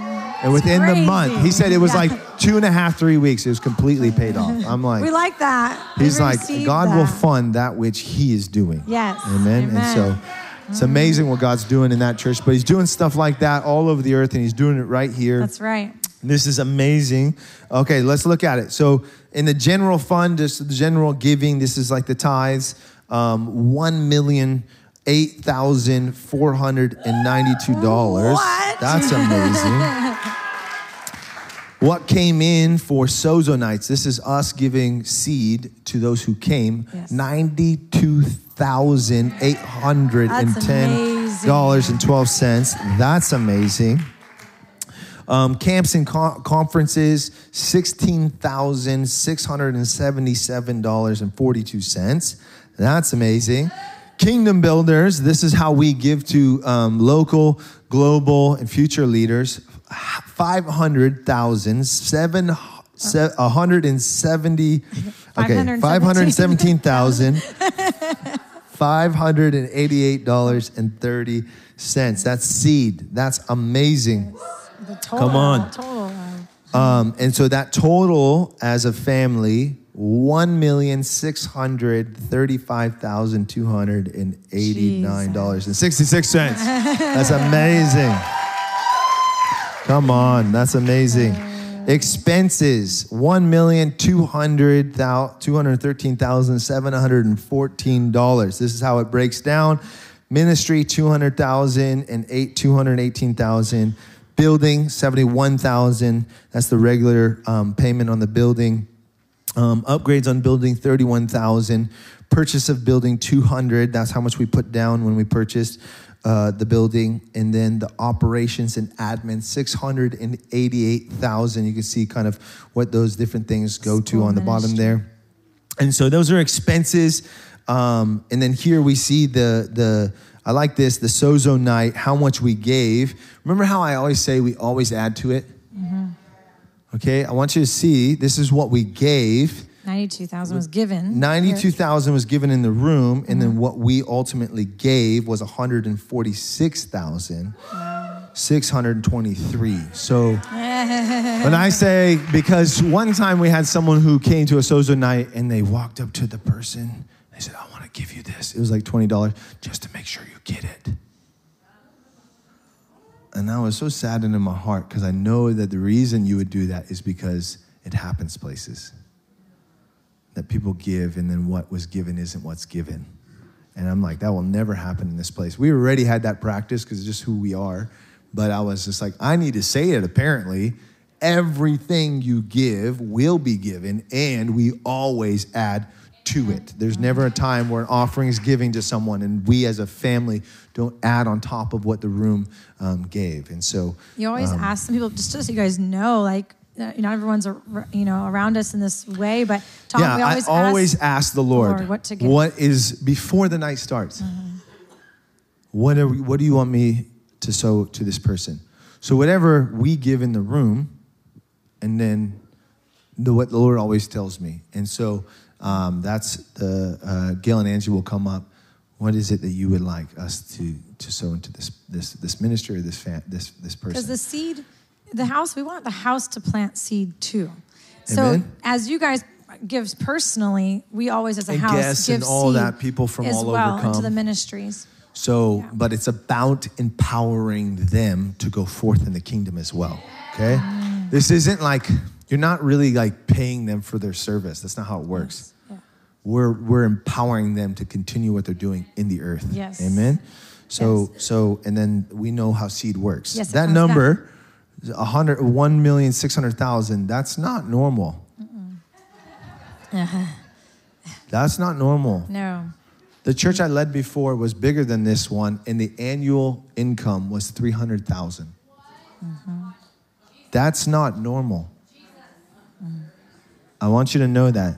And within the month, he said it was Yeah. like two and a half, three weeks, it was completely paid off. I'm like, We like that. He's like, God will fund that which He is doing. Yes. Amen. And so it's amazing what God's doing in that church, but He's doing stuff like that all over the earth, and He's doing it right here. That's right. This is amazing. Okay, let's look at it. So, in the general fund, just the general giving, this is like the tithes, um, one million eight thousand four hundred and ninety-two dollars. What? That's amazing. what came in for Sozo nights. This is us giving seed to those who came. Yes. Ninety-two thousand eight hundred and ten dollars and twelve cents. That's amazing. Um, camps and con- conferences, sixteen thousand six hundred and seventy-seven dollars and forty-two cents. That's amazing. Kingdom builders. This is how we give to um, local, global, and future leaders. Five hundred thousand seven. Se- 170 okay 517,000 *laughs* $588.30 that's seed that's amazing The total, Come on. Total. um, and so that total as a family, one million six hundred thirty-five thousand two hundred and eighty-nine dollars and sixty-six cents. *laughs* That's amazing. Come on, that's amazing. Expenses one million two hundred two hundred thirteen thousand seven hundred and fourteen dollars. This is how it breaks down. Ministry two hundred thousand and eight two hundred eighteen thousand. Building seventy-one thousand. That's the regular um, payment on the building. Um, upgrades on building 31,000. Purchase of building 200. That's how much we put down when we purchased uh, the building. And then the operations and admin 688,000. You can see kind of what those different things go to on the bottom there. And so those are expenses. Um, and then here we see the the I like this the sozo night how much we gave. Remember how I always say we always add to it. Mm-hmm. Okay, I want you to see this is what we gave. 92,000 was given. 92,000 was given in the room, and then mm-hmm. what we ultimately gave was 146,623. So *laughs* when I say, because one time we had someone who came to a Sozo night and they walked up to the person, they said, I want give you this. It was like $20 just to make sure you get it. And I was so saddened in my heart because I know that the reason you would do that is because it happens places that people give and then what was given isn't what's given. And I'm like, that will never happen in this place. We already had that practice because it's just who we are. But I was just like, I need to say it apparently. Everything you give will be given, and we always add to it. There's never a time where an offering is giving to someone and we as a family don't add on top of what the room um, gave. And so You always um, ask some people, just so you guys know, like, uh, not everyone's you know around us in this way, but Tom, yeah, we always, I always ask, ask, the Lord, Lord what to give. what is before the night starts. What are we, what do you want me to sow to this person? So whatever we give in the room, and then the what the Lord always tells me, and so um, that's the uh, Gail and Angie will come up. What is it that you would like us to to sow into this this this ministry or this fan, this this person? because the seed, the house, we want the house to plant seed too. So as you guys give personally, we always as a And house guests give and all seed that, people from all over well into come. the ministries. So, but it's about empowering them to go forth in the kingdom as well. Okay? This isn't like you're not really like paying them for their service. That's not how it works. We're we're empowering them to continue what they're doing in the earth. Yes. Amen. So so and then we know how seed works. Yes, that number, a hundred one million six hundred thousand. That's not normal. Uh-huh. That's not normal. No. The church I led before was bigger than this one, and the annual income was 300,000. That's not normal. I want you to know that.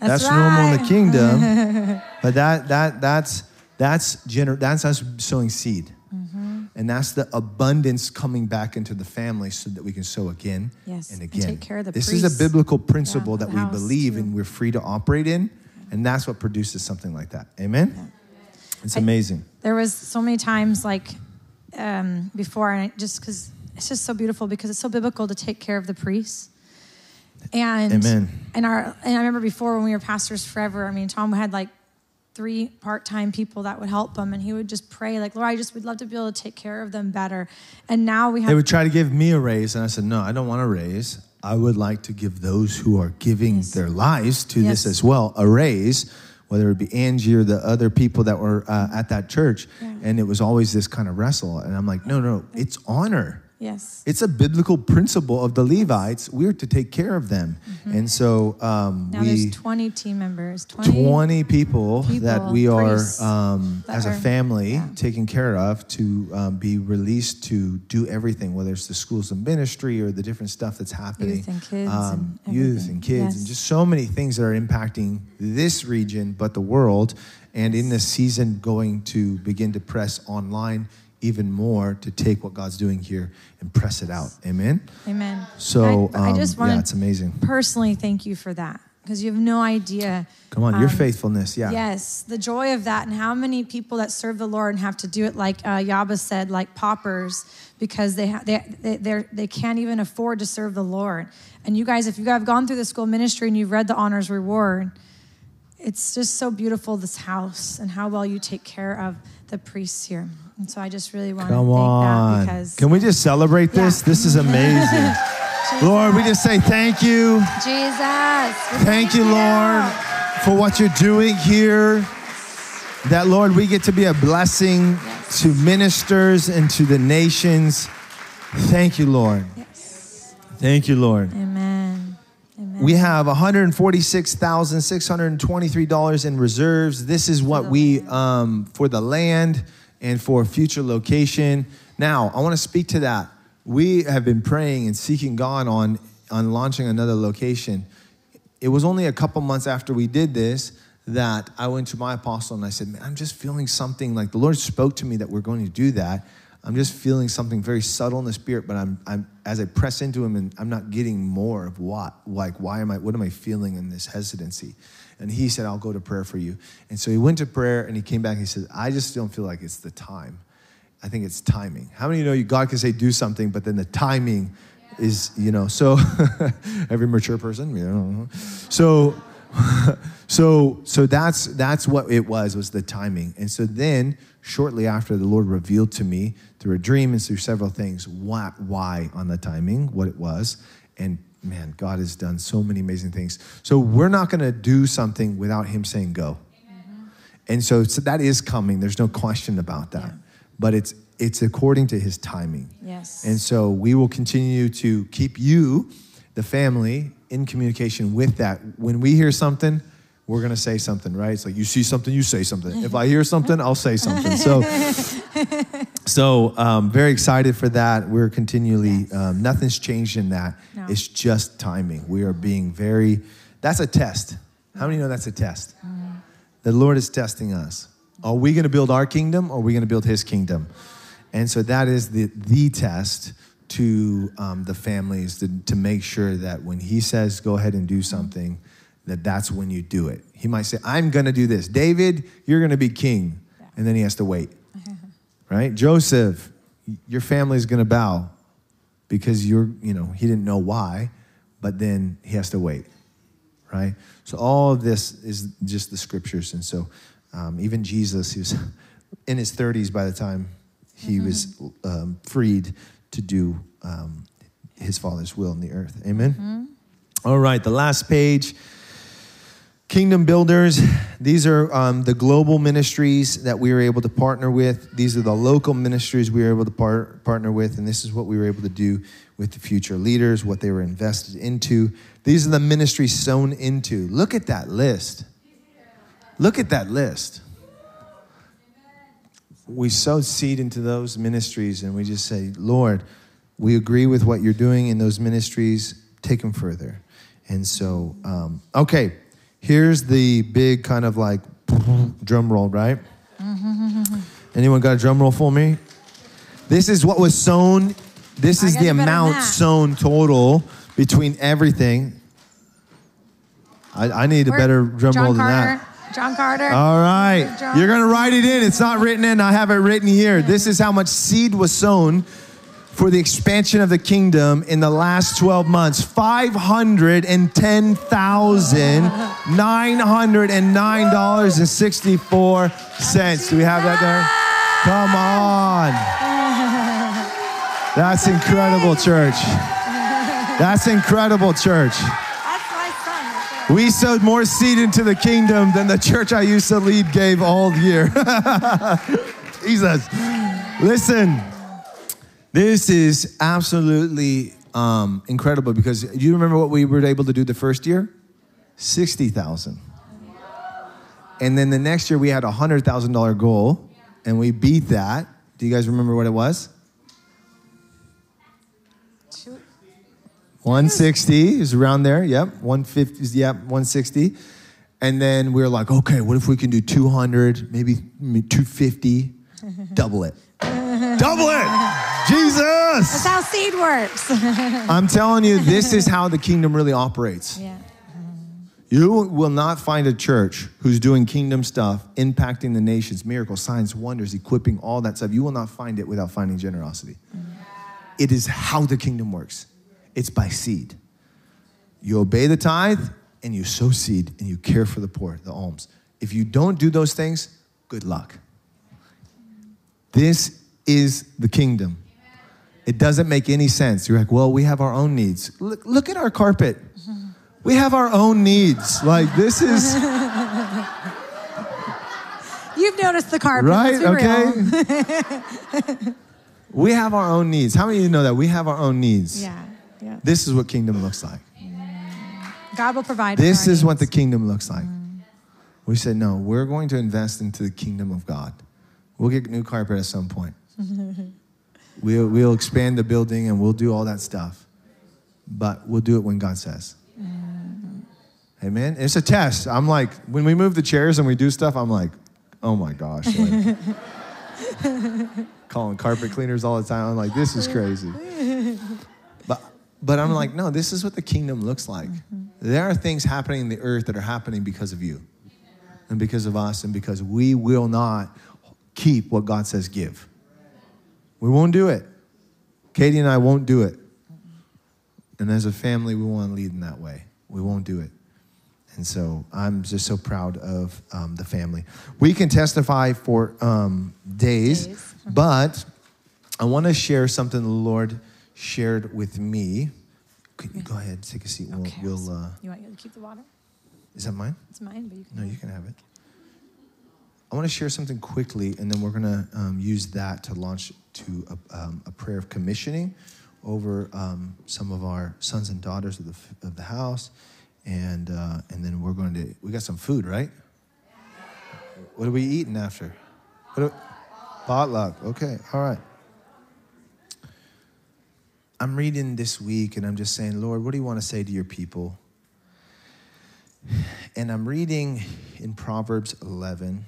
That's, normal in the kingdom, *laughs* but that that that's that's gener- that's us sowing seed. Mm-hmm. And that's the abundance coming back into the family so that we can sow again Yes, and and again. take care of the this is a biblical principle Yeah, that we believe too. and we're free to operate in, and that's what produces something like that. Amen? It's I- amazing. there was so many times like um, before and I, just because it's just so beautiful because it's so biblical to take care of the priests and Amen. and our and i remember before when we were pastors forever i mean tom had like three part-time people that would help him and he would just pray like lord i just would love to be able to take care of them better and now we have They would try to give me a raise, and I said, No, I don't want a raise. I would like to give those who are giving their lives to Yes. this as well a raise, whether it be Angie or the other people that were uh, at that church. And it was always this kind of wrestle. And I'm like, No, no, it's honor. Yes. It's a biblical principle of the Levites. We're to take care of them. And so um, Mm-hmm. Now we. there's 20 team members. 20. 20 people, that we are, um, that as a family, yeah. taken care of to um, be released to do everything, whether it's the schools and ministry or the different stuff that's happening. Youth and kids Um, and youth and kids, and just so many things that are impacting this region, but the world. And in this season, going to begin to press online even more to take what God's doing here and press it out. Amen. Amen. So, I, I um, just yeah, want it's amazing. personally thank you for that because you have no idea. Come on, your um, faithfulness. Yeah. Yes, the joy of that, and how many people that serve the Lord and have to do it like uh, Yaba said, like paupers, because they ha- they they they're, they can't even afford to serve the Lord. And you guys, if you have gone through the school ministry and you've read the honors reward, it's just so beautiful this house and how well you take care of the priests here. And so I just really want Come to thank on. that because Can we just celebrate this? Yeah. This is *laughs* amazing. Lord, we just say thank you. Jesus, Thank you, Lord, for what you're doing here. That, Lord, we get to be a blessing to ministers and to the nations. Thank you, Lord. Yes. Thank you, Lord. Amen. Amen. We have $146,623 in reserves. This is what we, um, for the land and for future location. Now, I want to speak to that. We have been praying and seeking God on, on launching another location. It was only a couple months after we did this that I went to my apostle and I said, Man, I'm just feeling something like the Lord spoke to me that we're going to do that. I'm just feeling something very subtle in the spirit, but I'm, I'm as I press into him and I'm not getting more of what, like why am I, what am I feeling in this hesitancy? And he said, I'll go to prayer for you. And so he went to prayer and he came back and he said, I just don't feel like it's the time. I think it's timing. How many of you know you God can say do something, but then the timing is, you know, so *laughs* every mature person, you know. So *laughs* so so that's that's what it was was the timing and so then shortly after the lord revealed to me through a dream and through several things what why on the timing what it was. And man god has done so many amazing things. So we're not going to do something without him saying go. And so, so that is coming. There's no question about that. But it's it's according to his timing. Yes. and so we will continue to keep you, the family, in communication with that. When we hear something, we're going to say something, right? It's like you see something, you say something. If I hear something, I'll say something. So, *laughs* so um, very excited for that. We're continually, um, nothing's changed in that. No. It's just timing. We are being very, that's a test. How many know that's a test? The Lord is testing us. Are we going to build our kingdom or are we going to build his kingdom? And so that is the, the test to um, the families to, to make sure that when he says go ahead and do something, that that's when you do it. He might say, I'm going to do this. David, you're going to be king. And then he has to wait. *laughs* right? Joseph, your family's going to bow because you're, you know, he didn't know why, but then he has to wait, right? So all of this is just the scriptures. And so um, even Jesus, he was *laughs* in his 30s by the time he was um, freed to do um, his father's will in the earth. Amen? All right, the last page. Kingdom Builders, these are um, the global ministries that we were able to partner with. These are the local ministries we were able to par- partner with, and this is what we were able to do with the future leaders, what they were invested into. These are the ministries sown into. Look at that list. Look at that list. We sow seed into those ministries, and we just say, Lord, we agree with what you're doing in those ministries. Take them further. And so, um, okay, here's the big kind of like drum roll, right? Anyone got a drum roll for me? This is what was sown. This is the amount sown total between everything. I, I need a Where- better drum John roll than Carter. that. John Carter. John Carter. All right. John. You're going to write it in. It's not written in. I have it written here. This is how much seed was sown for the expansion of the kingdom in the last 12 months $510,909.64. Do we have that there? Come on. That's incredible, church. That's incredible, church. That's my son. right there. We sowed more seed into the kingdom than the church I used to lead gave all year. *laughs* Jesus. Listen, This is absolutely um, incredible because do you remember what we were able to do the first year? 60,000. And then the next year we had a $100,000 goal and we beat that. Do you guys remember what it was? 160 is around there. Yep. 150 is, yep, 160. And then we were like, okay, what if we can do 200, maybe 250? Double it. *laughs* Double it. Jesus. That's how seed works. *laughs* I'm telling you, this is how the kingdom really operates. yeah. You will not find a church who's doing kingdom stuff, impacting the nations, miracles, signs, wonders, equipping, all that stuff. You will not find it without finding generosity. Yeah. It is how the kingdom works. It's by seed. You obey the tithe and you sow seed and you care for the poor, the alms. If you don't do those things, good luck. This is the kingdom. It doesn't make any sense. You're like, well, we have our own needs. Look, look at our carpet. We have our own needs. Like, this is. *laughs* You've noticed the carpet. Right? Real. *laughs* We have our own needs. How many of you know that? We have our own needs. yeah. Yeah. This is what kingdom looks like. God will provide. for This is what the kingdom looks like. We said, no, we're going to invest into the kingdom of God. We'll get new carpet at some point. *laughs* We'll, we'll expand the building and we'll do all that stuff. But we'll do it when God says. Mm-hmm. Amen. It's a test. I'm like, when we move the chairs and we do stuff, I'm like, oh my gosh. like, *laughs* calling carpet cleaners all the time. I'm like, this is crazy. *laughs* But but I'm like, no, this is what the kingdom looks like. Mm-hmm. There are things happening in the earth that are happening because of you. And because of us, and because we will not keep what God says give. We won't do it. Katie and I won't do it. And as a family, we want to lead in that way. We won't do it. And so I'm just so proud of um, the family. We can testify for um, days, Days. *laughs* but I want to share something the Lord shared with me. Can you go ahead, take a seat. We'll, Okay, we'll uh, You want to keep the water? is that mine? It's mine, but you can. No, you can have it. I want to share something quickly, and then we're going to um, use that to launch to a, um, a prayer of commissioning over um, some of our sons and daughters of the, of the house, and uh, and then we're going to we got some food, right? What are we eating after? What potluck. Okay, all right. I'm reading this week, and I'm just saying, Lord, what do you want to say to your people? And I'm reading in Proverbs 11.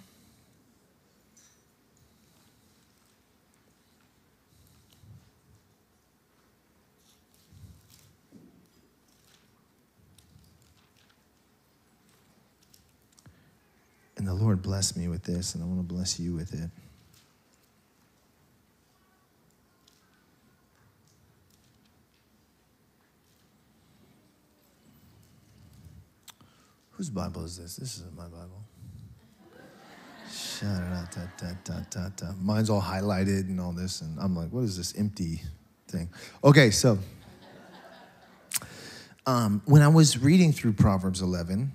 And the Lord blessed me with this, and I want to bless you with it. Whose Bible is this? This isn't my Bible. Mine's all highlighted and all this, and I'm like, what is this empty thing? Okay, so um, when I was reading through Proverbs 11,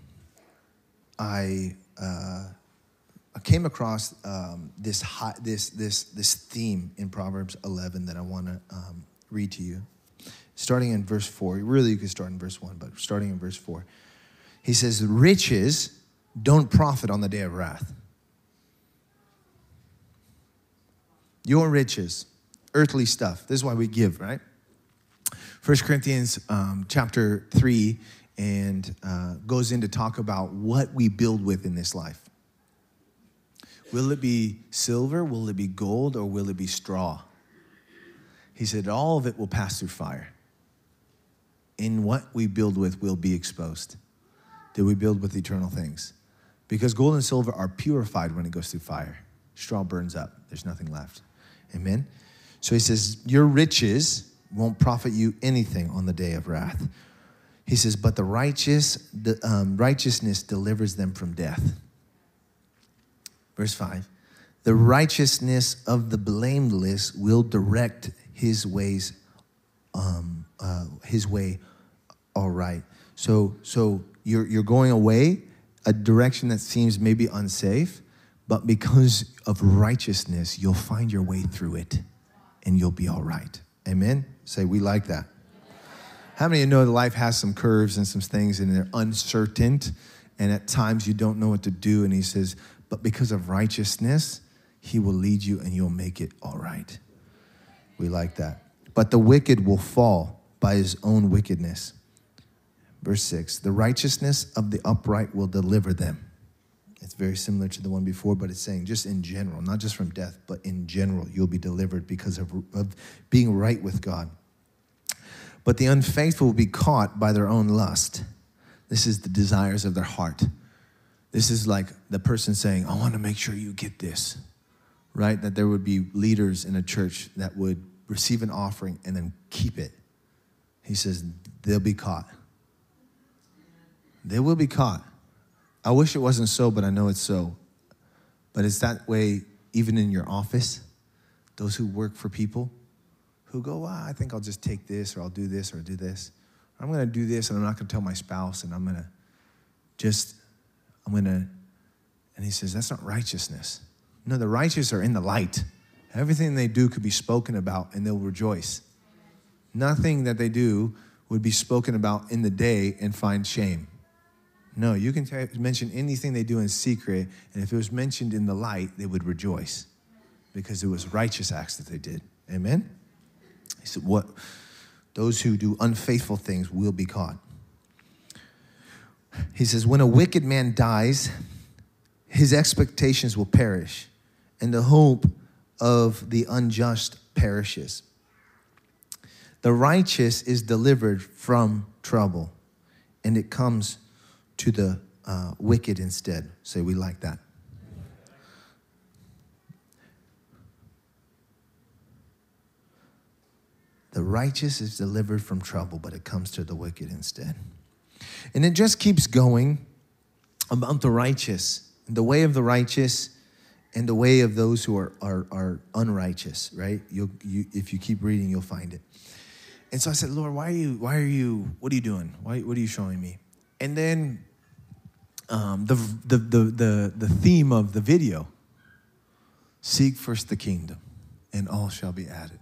I uh, I came across um, this high, this this this theme in Proverbs 11 that I want to um, read to you, starting in verse four. Really, you could start in verse one, but starting in verse four, he says, "Riches don't profit on the day of wrath." Your riches, earthly stuff. This is why we give, right? First Corinthians um, chapter three and uh, goes in to talk about what we build with in this life. Will it be silver? Will it be gold? Or will it be straw? He said, all of it will pass through fire. In what we build with will be exposed. Did we build with eternal things? Because gold and silver are purified when it goes through fire. Straw burns up, there's nothing left. Amen? So he says, Your riches won't profit you anything on the day of wrath. He says, But the righteous, the, um, righteousness delivers them from death. Verse 5 The righteousness of the blameless will direct his ways, um, uh, his way all right. So, so you're, you're going away a direction that seems maybe unsafe, but because of righteousness, you'll find your way through it. and you'll be all right. Amen? Say, we like that. How many of you know that life has some curves and some things and they're uncertain? And at times you don't know what to do. And he says, but because of righteousness, he will lead you and you'll make it all right. We like that. But the wicked will fall by his own wickedness. Verse 6 The righteousness of the upright will deliver them. It's very similar to the one before, but it's saying just in general, not just from death, but in general, you'll be delivered because of, of being right with God. But the unfaithful will be caught by their own lust. This is the desires of their heart. This is like the person saying, I want to make sure you get this, right? That there would be leaders in a church that would receive an offering and then keep it. He says, they'll be caught. They will be caught. I wish it wasn't so, but I know it's so. But it's that way even in your office. Those who work for people who go, well, I think I'll just take this or I'll do this or do this. I'm going to do this and I'm not going to tell my spouse and I'm going to just, I'm going to, and he says, that's not righteousness. No, the righteous are in the light. Everything they do could be spoken about and they'll rejoice. Nothing that they do would be spoken about in the day and find shame. No, you can t- mention anything they do in secret, and if it was mentioned in the light, they would rejoice because it was righteous acts that they did. Amen? He said, What? Those who do unfaithful things will be caught. He says, When a wicked man dies, his expectations will perish, and the hope of the unjust perishes. The righteous is delivered from trouble, and it comes to the uh, wicked instead. Say, we like that. The righteous is delivered from trouble, but it comes to the wicked instead. And it just keeps going about the righteous, the way of the righteous, and the way of those who are, are, are unrighteous, right? You'll, you, if you keep reading, you'll find it. And so I said, Lord, why are you, why are you, what are you doing? Why, what are you showing me? And then um, the, the, the, the, the theme of the video seek first the kingdom, and all shall be added.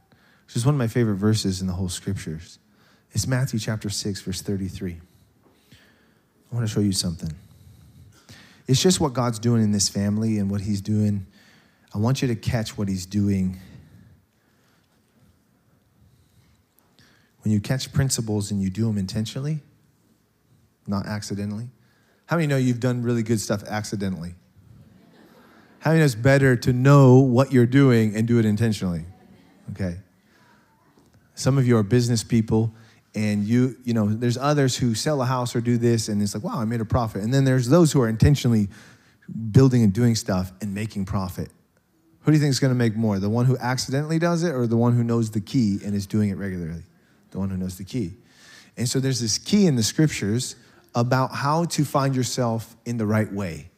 Which is one of my favorite verses in the whole scriptures. It's Matthew chapter 6, verse 33. I want to show you something. It's just what God's doing in this family and what He's doing. I want you to catch what He's doing. When you catch principles and you do them intentionally, not accidentally. How many know you've done really good stuff accidentally? How many know it's better to know what you're doing and do it intentionally? Okay. Some of you are business people and you, you know, there's others who sell a house or do this and it's like, wow, I made a profit. And then there's those who are intentionally building and doing stuff and making profit. Who do you think is going to make more? The one who accidentally does it or the one who knows the key and is doing it regularly? The one who knows the key. And so there's this key in the scriptures about how to find yourself in the right way.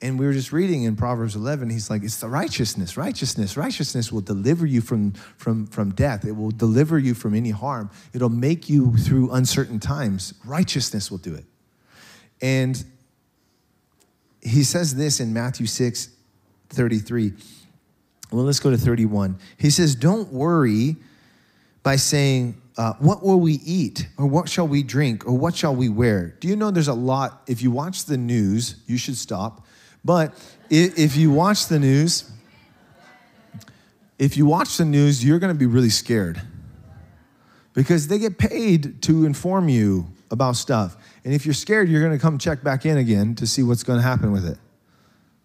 And we were just reading in Proverbs 11, he's like, it's the righteousness, righteousness. Righteousness will deliver you from, from, from death. It will deliver you from any harm. It'll make you through uncertain times. Righteousness will do it. And he says this in Matthew 6, 33. Well, let's go to 31. He says, Don't worry by saying, uh, What will we eat? Or what shall we drink? Or what shall we wear? Do you know there's a lot? If you watch the news, you should stop. But if you watch the news, if you watch the news, you're going to be really scared because they get paid to inform you about stuff. And if you're scared, you're going to come check back in again to see what's going to happen with it.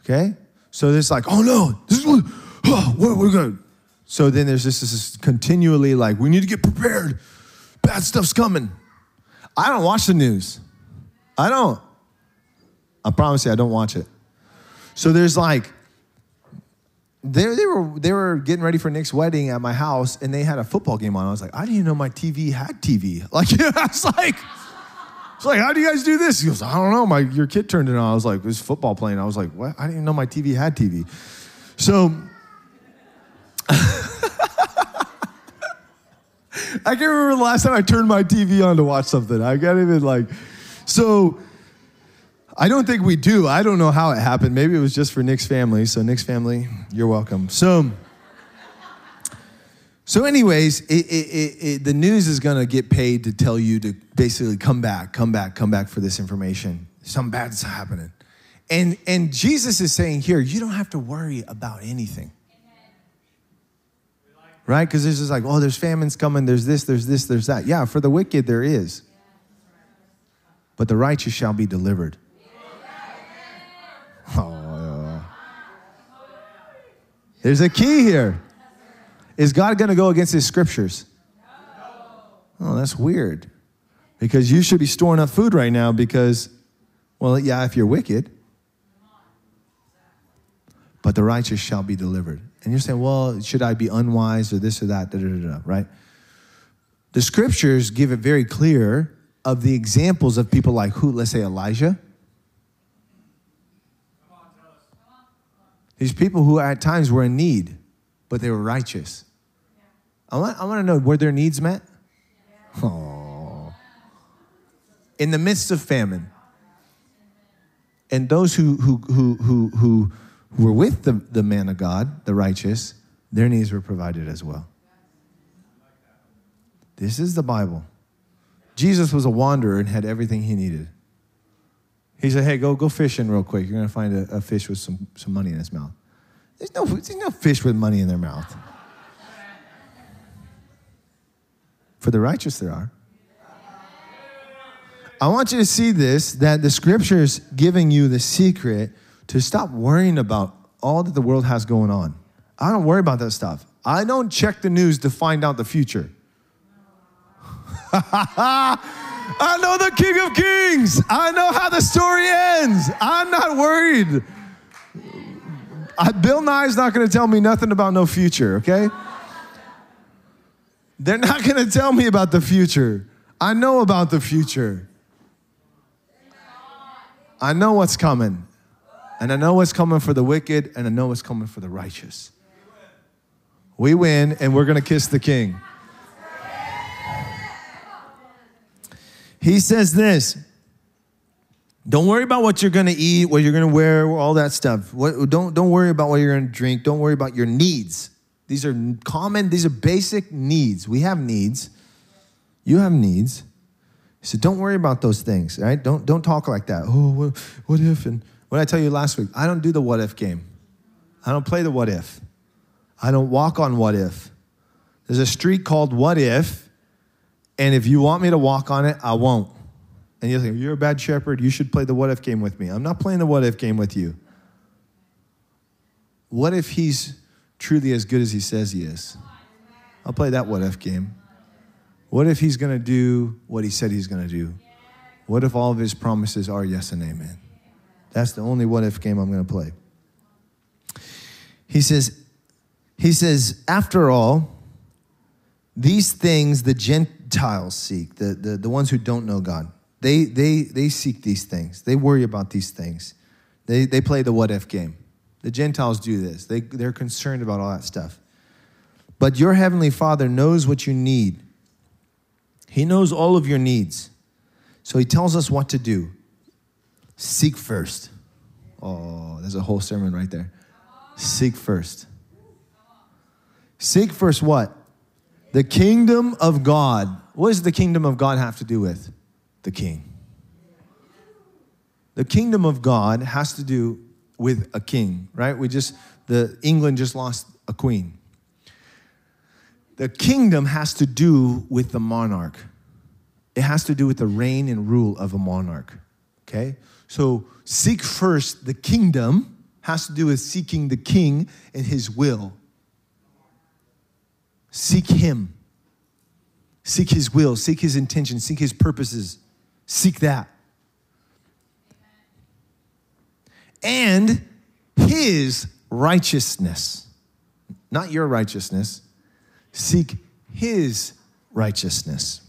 Okay? So it's like, oh no, this is what, oh, what we're going to. So then there's this, this continually like, we need to get prepared. Bad stuff's coming. I don't watch the news. I don't. I promise you, I don't watch it. So there's like, they, they were they were getting ready for Nick's wedding at my house, and they had a football game on. I was like, I didn't even know my TV had TV. *laughs* Like, *laughs* I was like, it's like, how do you guys do this? He goes, I don't know. My your kid turned it on. I was like, there's football playing. I was like, what? I didn't even know my TV had TV. So *laughs* I can't remember the last time I turned my TV on to watch something. I can't even like. So I don't think we do. I don't know how it happened. Maybe it was just for Nick's family. So Nick's family, you're welcome. So So, anyways, it, it, it, the news is going to get paid to tell you to basically come back, come back, come back for this information. Something bad's happening. And, and Jesus is saying here, you don't have to worry about anything. Right? Because there's just like, oh, there's famines coming, there's this, there's this, there's that. Yeah, for the wicked, there is. But the righteous shall be delivered. *laughs* Oh, there's a key here. Is God going to go against his scriptures? Oh, that's weird. Because you should be storing up food right now because, well, yeah, if you're wicked, but the righteous shall be delivered. And you're saying, well, should I be unwise or this or that, da, da, da, right? The scriptures give it very clear of the examples of people like who, let's say Elijah. These people who at times were in need, but they were righteous. I want, I want to know were their needs met? Oh. In the midst of famine. And those who, who, who, who, who were with the, the man of God, the righteous, their needs were provided as well. This is the Bible. Jesus was a wanderer and had everything he needed. He said, Hey, go, go fishing real quick. You're to find a, a, fish with some, some money in his mouth. There's no, there's no fish with money in their mouth. For the righteous, there are. I want you to see this that the scripture's giving you the secret to stop worrying about all that the world has going on. I don't worry about that stuff. I don't check the news to find out the future. *laughs* I know the King of Kings. I know how the story ends. I'm not worried. I, Bill Nye's not going to tell me nothing about no future, okay? They're not going to tell me about the future. I know about the future. I know what's coming. And I know what's coming for the wicked, and I know what's coming for the righteous. We win, and we're going to kiss the king. He says this Don't worry about what you're going to eat, what you're going to wear, all that stuff. What, don't, don't worry about what you're going to drink. Don't worry about your needs. These are common, these are basic needs. We have needs. You have needs. So don't worry about those things, right? Don't, don't talk like that. Oh, what, what if? And what I tell you last week, I don't do the what if game. I don't play the what if. I don't walk on what if. There's a street called what if, and if you want me to walk on it, I won't. And you think, you're a bad shepherd, you should play the what if game with me. I'm not playing the what if game with you. What if he's truly as good as he says he is? I'll play that what if game. What if he's going to do what he said he's going to do? What if all of his promises are yes and amen? That's the only what if game I'm going to play. He says, he says, after all, these things the Gentiles seek, the, the, the ones who don't know God, they, they, they seek these things. They worry about these things. They, they play the what if game. The Gentiles do this, they, they're concerned about all that stuff. But your heavenly Father knows what you need. He knows all of your needs. So he tells us what to do. Seek first. Oh, there's a whole sermon right there. Seek first. Seek first what? The kingdom of God. What does the kingdom of God have to do with? The king. The kingdom of God has to do with a king, right? We just, the England just lost a queen. The kingdom has to do with the monarch. It has to do with the reign and rule of a monarch. Okay? So seek first the kingdom has to do with seeking the king and his will. Seek him. Seek his will, seek his intention, seek his purposes. Seek that. And his righteousness, not your righteousness. Seek his righteousness.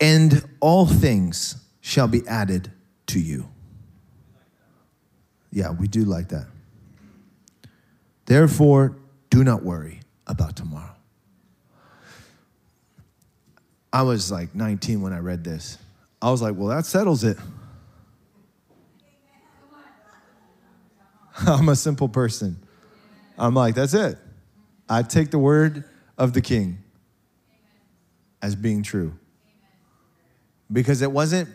And all things shall be added to you. Yeah, we do like that. Therefore, do not worry about tomorrow. I was like 19 when I read this. I was like, well, that settles it. *laughs* I'm a simple person. I'm like, that's it. I take the word of the king as being true. Because it wasn't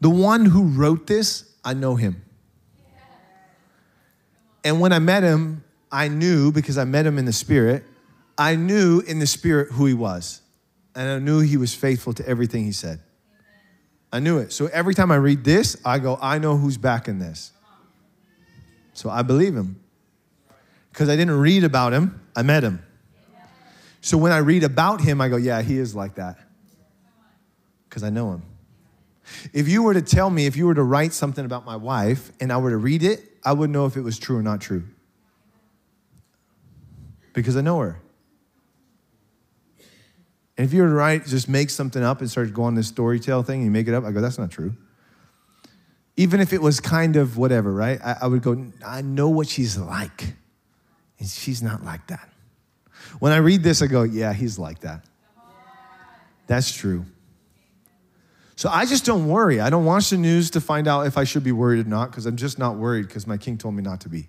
the one who wrote this, I know him. And when I met him, I knew because I met him in the spirit, I knew in the spirit who he was. And I knew he was faithful to everything he said. I knew it. So every time I read this, I go, I know who's backing this. So I believe him. Because I didn't read about him, I met him. So when I read about him, I go, yeah, he is like that. Because I know him. If you were to tell me, if you were to write something about my wife and I were to read it, I would know if it was true or not true. Because I know her. And if you were to write, just make something up and start going this story tell thing and you make it up, I go, that's not true. Even if it was kind of whatever, right? I, I would go, I know what she's like. And she's not like that. When I read this, I go, yeah, he's like that. That's true. So I just don't worry. I don't watch the news to find out if I should be worried or not because I'm just not worried because my king told me not to be.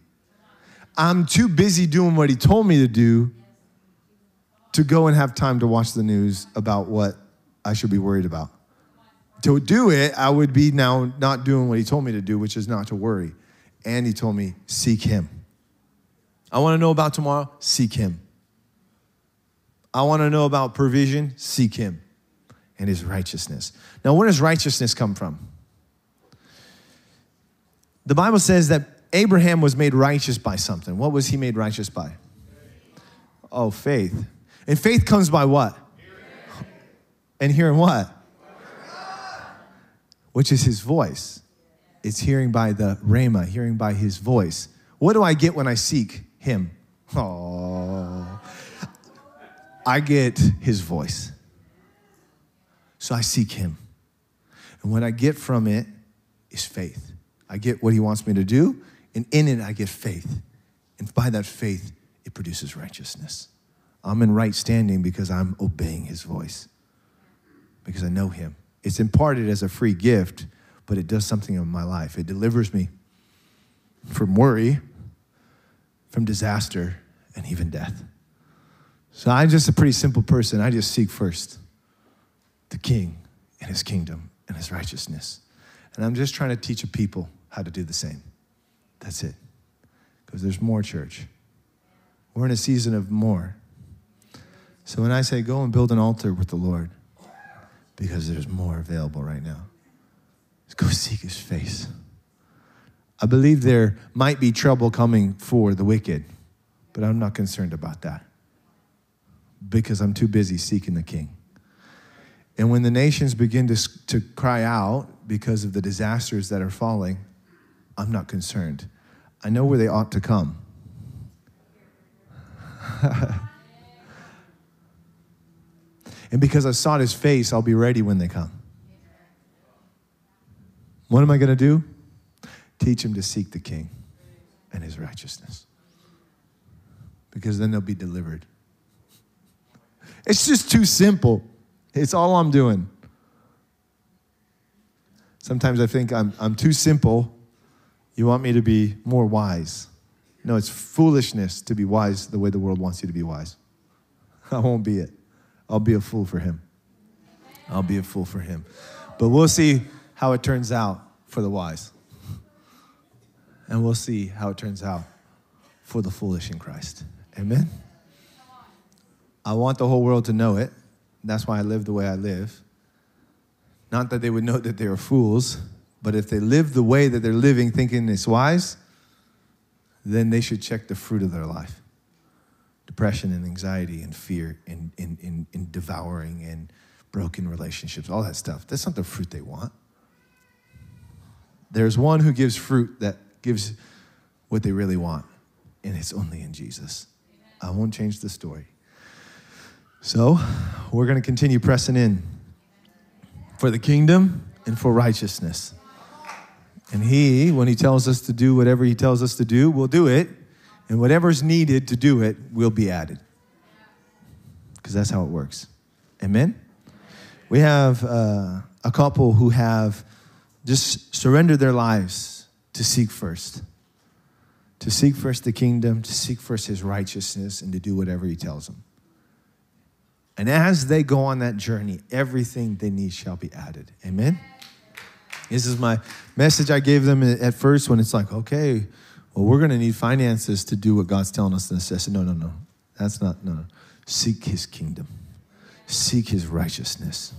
I'm too busy doing what he told me to do to go and have time to watch the news about what I should be worried about. To do it, I would be now not doing what he told me to do, which is not to worry. And he told me, seek him. I want to know about tomorrow, seek him. I want to know about provision, seek him and his righteousness. Now, where does righteousness come from? The Bible says that Abraham was made righteous by something. What was he made righteous by? Oh, faith. And faith comes by what? And hearing what? Which is his voice. It's hearing by the Rhema, hearing by his voice. What do I get when I seek him? Oh, I get his voice. So I seek him. And what I get from it is faith. I get what he wants me to do, and in it, I get faith. And by that faith, it produces righteousness. I'm in right standing because I'm obeying his voice, because I know him. It's imparted as a free gift, but it does something in my life. It delivers me from worry, from disaster, and even death. So I'm just a pretty simple person. I just seek first the king and his kingdom and his righteousness. And I'm just trying to teach a people how to do the same. That's it. Because there's more, church. We're in a season of more. So when I say go and build an altar with the Lord, because there's more available right now, go seek his face. I believe there might be trouble coming for the wicked, but I'm not concerned about that because I'm too busy seeking the king. And when the nations begin to, to cry out because of the disasters that are falling, I'm not concerned. I know where they ought to come. *laughs* and because I sought his face, I'll be ready when they come. What am I going to do? Teach them to seek the king and his righteousness. Because then they'll be delivered. It's just too simple. It's all I'm doing. Sometimes I think I'm, I'm too simple. You want me to be more wise. No, it's foolishness to be wise the way the world wants you to be wise. *laughs* I won't be it. I'll be a fool for him. I'll be a fool for him. But we'll see how it turns out for the wise. And we'll see how it turns out for the foolish in Christ. Amen. I want the whole world to know it. That's why I live the way I live. Not that they would know that they are fools, but if they live the way that they're living thinking it's wise, then they should check the fruit of their life depression and anxiety and fear and, and, and, devouring and broken relationships, all that stuff. That's not the fruit they want. There's one who gives fruit that gives what they really want, and it's only in Jesus. I won't change the story. So, we're going to continue pressing in for the kingdom and for righteousness. And He, when He tells us to do whatever He tells us to do, we'll do it. And whatever's needed to do it will be added. Because that's how it works. Amen? We have uh, a couple who have just surrendered their lives to seek first, to seek first the kingdom, to seek first his righteousness, and to do whatever he tells them. And as they go on that journey, everything they need shall be added. Amen? This is my message I gave them at first when it's like, okay, well, we're going to need finances to do what God's telling us to I no, no, no. That's not, no, no. Seek his kingdom, seek his righteousness.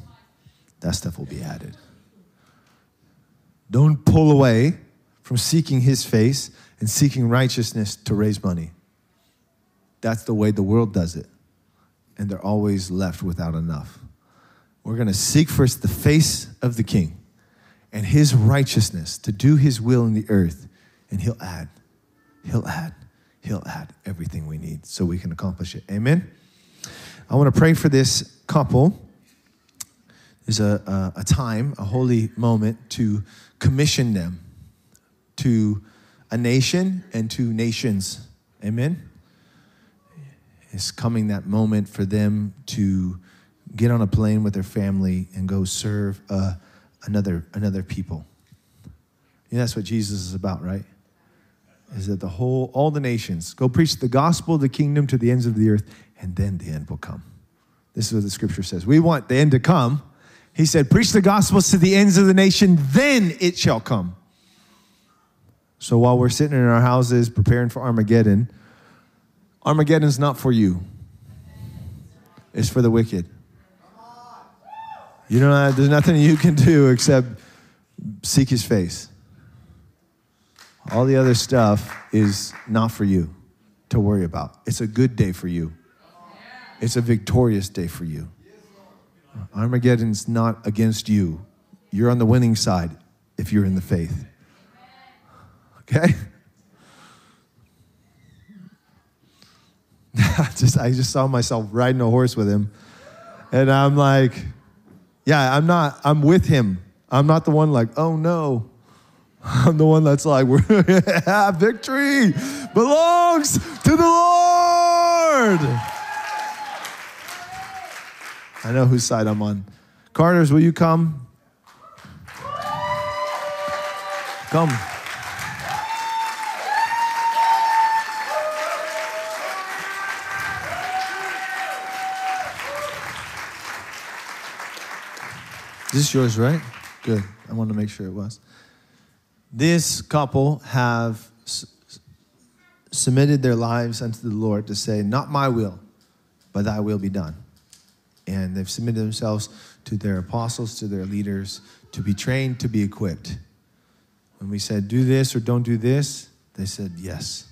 That stuff will be added. Don't pull away from seeking his face and seeking righteousness to raise money. That's the way the world does it. And they're always left without enough. We're going to seek first the face of the king and his righteousness to do his will in the earth, and he'll add, he'll add, he'll add everything we need so we can accomplish it. Amen. I want to pray for this couple. There's a, a, a time, a holy moment to commission them to a nation and to nations. Amen. It's coming that moment for them to get on a plane with their family and go serve uh, another another people. That's what Jesus is about, right? Is that the whole all the nations go preach the gospel of the kingdom to the ends of the earth, and then the end will come. This is what the scripture says. We want the end to come. He said, Preach the gospel to the ends of the nation, then it shall come. So while we're sitting in our houses preparing for Armageddon, Armageddon's not for you, it's for the wicked. You know, there's nothing you can do except seek his face. All the other stuff is not for you to worry about. It's a good day for you, it's a victorious day for you. Armageddon's not against you. You're on the winning side if you're in the faith. Okay? *laughs* just I just saw myself riding a horse with him. And I'm like, yeah, I'm not, I'm with him. I'm not the one like, oh no. I'm the one that's like, *laughs* we're victory belongs to the Lord. I know whose side I'm on. Carters, will you come? Come. Is This is yours, right? Good. I wanted to make sure it was. This couple have s- submitted their lives unto the Lord to say, Not my will, but thy will be done. And they've submitted themselves to their apostles, to their leaders, to be trained, to be equipped. When we said, Do this or don't do this, they said, Yes.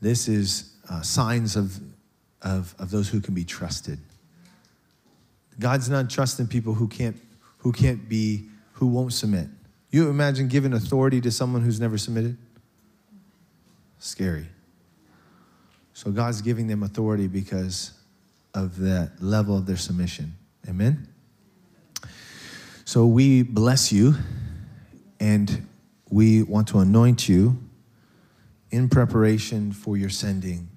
This is uh, signs of, of, of those who can be trusted. God's not trusting people who can't, who can't be, who won't submit. You imagine giving authority to someone who's never submitted? Scary. So God's giving them authority because of that level of their submission. Amen? So we bless you and we want to anoint you in preparation for your sending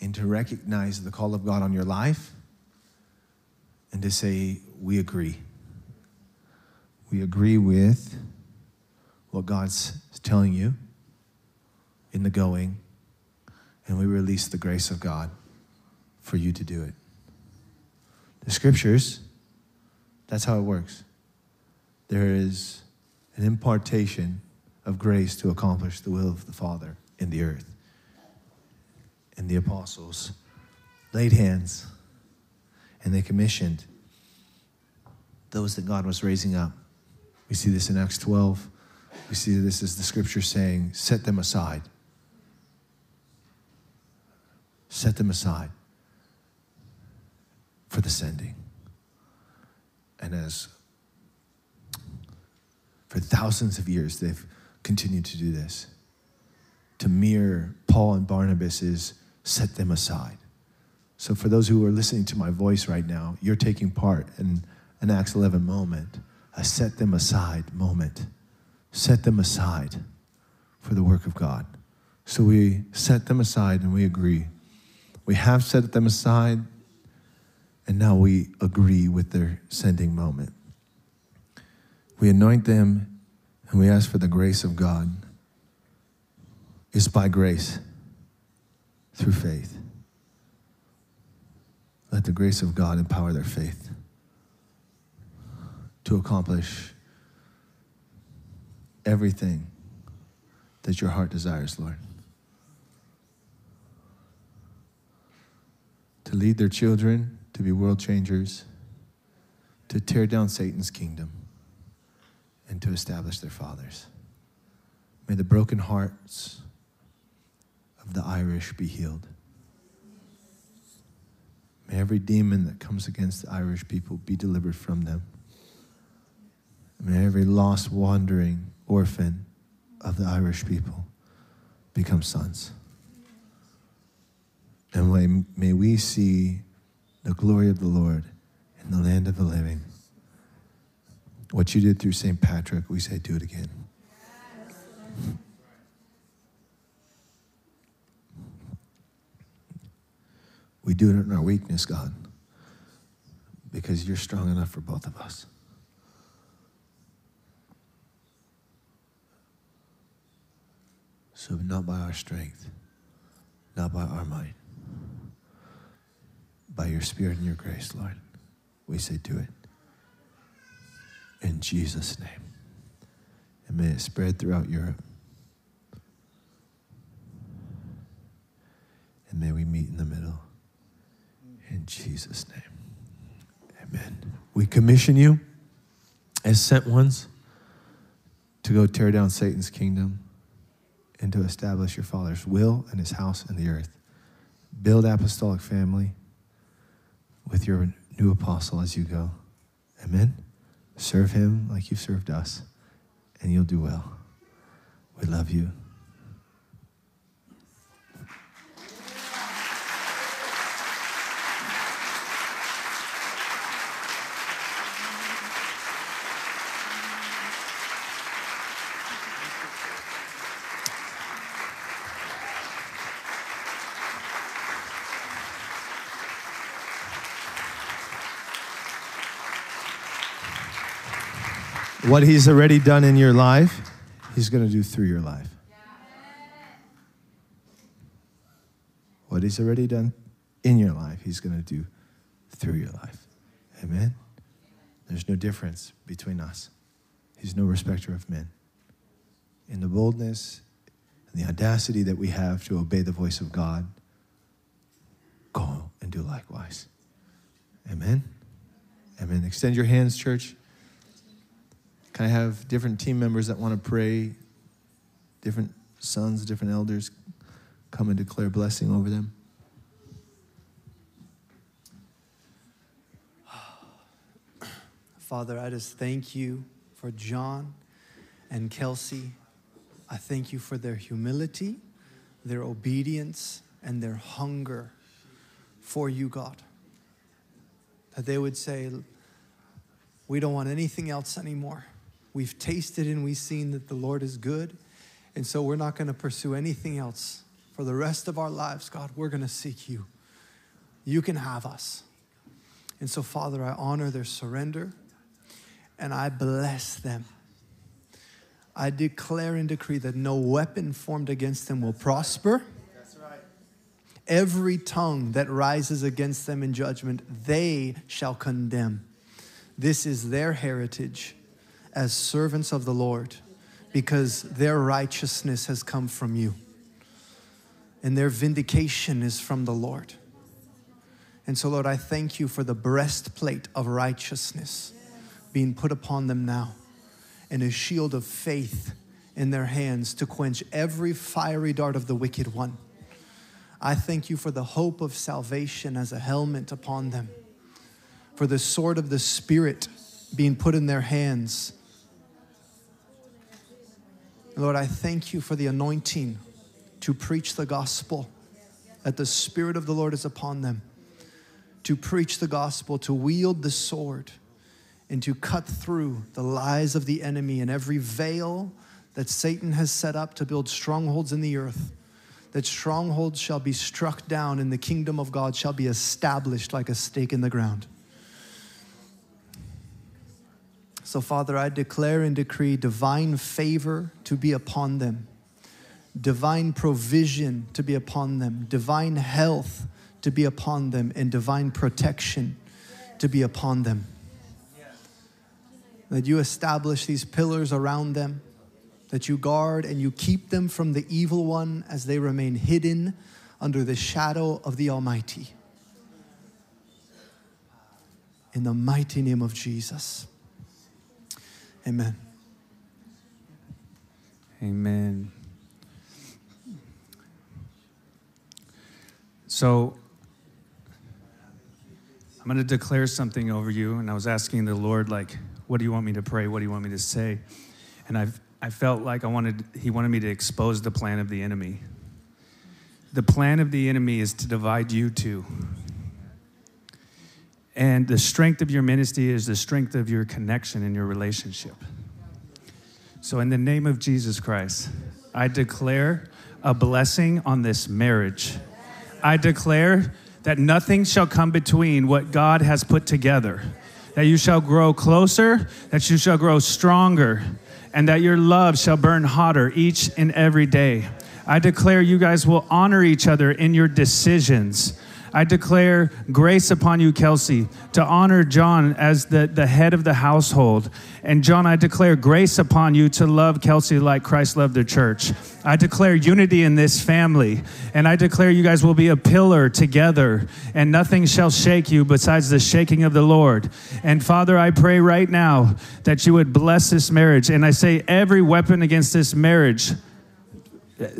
and to recognize the call of God on your life and to say, We agree. We agree with what God's telling you in the going, and we release the grace of God for you to do it. The scriptures, that's how it works. There is an impartation of grace to accomplish the will of the Father in the earth. And the apostles laid hands and they commissioned those that God was raising up. We see this in Acts 12. We see this as the scripture saying, set them aside. Set them aside for the sending. And as for thousands of years, they've continued to do this. To mirror Paul and Barnabas is set them aside. So, for those who are listening to my voice right now, you're taking part in an Acts 11 moment, a set them aside moment. Set them aside for the work of God. So, we set them aside and we agree. We have set them aside, and now we agree with their sending moment. We anoint them and we ask for the grace of God It's by grace through faith. Let the grace of God empower their faith to accomplish everything that your heart desires, Lord. To lead their children to be world changers, to tear down Satan's kingdom, and to establish their fathers. May the broken hearts of the Irish be healed. May every demon that comes against the Irish people be delivered from them. May every lost, wandering orphan of the Irish people become sons. And may, may we see the glory of the Lord in the land of the living. What you did through St. Patrick, we say, do it again. We do it in our weakness, God, because you're strong enough for both of us. So, not by our strength, not by our might, by your spirit and your grace, Lord, we say, do it. In Jesus' name. And may it spread throughout Europe. And may we meet in the middle. In Jesus' name. Amen. We commission you as sent ones to go tear down Satan's kingdom and to establish your Father's will and his house in the earth. Build apostolic family with your new apostle as you go. Amen. Serve him like you've served us, and you'll do well. We love you. What he's already done in your life, he's going to do through your life. What he's already done in your life, he's going to do through your life. Amen. There's no difference between us. He's no respecter of men. In the boldness and the audacity that we have to obey the voice of God, go and do likewise. Amen. Amen. Extend your hands, church. Can I have different team members that want to pray, different sons, different elders come and declare blessing over them? *sighs* Father, I just thank you for John and Kelsey. I thank you for their humility, their obedience, and their hunger for you, God. That they would say, We don't want anything else anymore. We've tasted and we've seen that the Lord is good. And so we're not going to pursue anything else. For the rest of our lives, God, we're going to seek you. You can have us. And so, Father, I honor their surrender and I bless them. I declare and decree that no weapon formed against them will prosper. That's right. Every tongue that rises against them in judgment, they shall condemn. This is their heritage as servants of the Lord because their righteousness has come from you and their vindication is from the Lord. And so, Lord, I thank you for the breastplate of righteousness being put upon them now and a shield of faith in their hands to quench every fiery dart of the wicked one. I thank you for the hope of salvation as a helmet upon them, for the sword of the Spirit being put in their hands. Lord, I thank you for the anointing to preach the gospel, that the Spirit of the Lord is upon them, to preach the gospel, to wield the sword, and to cut through the lies of the enemy and every veil that Satan has set up to build strongholds in the earth. That strongholds shall be struck down and the kingdom of God shall be established like a stake in the ground. So, Father, I declare and decree divine favor to be upon them, divine provision to be upon them, divine health to be upon them, and divine protection to be upon them. That you establish these pillars around them, that you guard and you keep them from the evil one as they remain hidden under the shadow of the Almighty. In the mighty name of Jesus. Amen. Amen. So, I'm going to declare something over you. And I was asking the Lord, like, what do you want me to pray? What do you want me to say? And I've, I felt like I wanted, He wanted me to expose the plan of the enemy. The plan of the enemy is to divide you two. And the strength of your ministry is the strength of your connection and your relationship. So, in the name of Jesus Christ, I declare a blessing on this marriage. I declare that nothing shall come between what God has put together, that you shall grow closer, that you shall grow stronger, and that your love shall burn hotter each and every day. I declare you guys will honor each other in your decisions. I declare grace upon you, Kelsey, to honor John as the, the head of the household. And John, I declare grace upon you to love Kelsey like Christ loved the church. I declare unity in this family. And I declare you guys will be a pillar together, and nothing shall shake you besides the shaking of the Lord. And Father, I pray right now that you would bless this marriage. And I say, every weapon against this marriage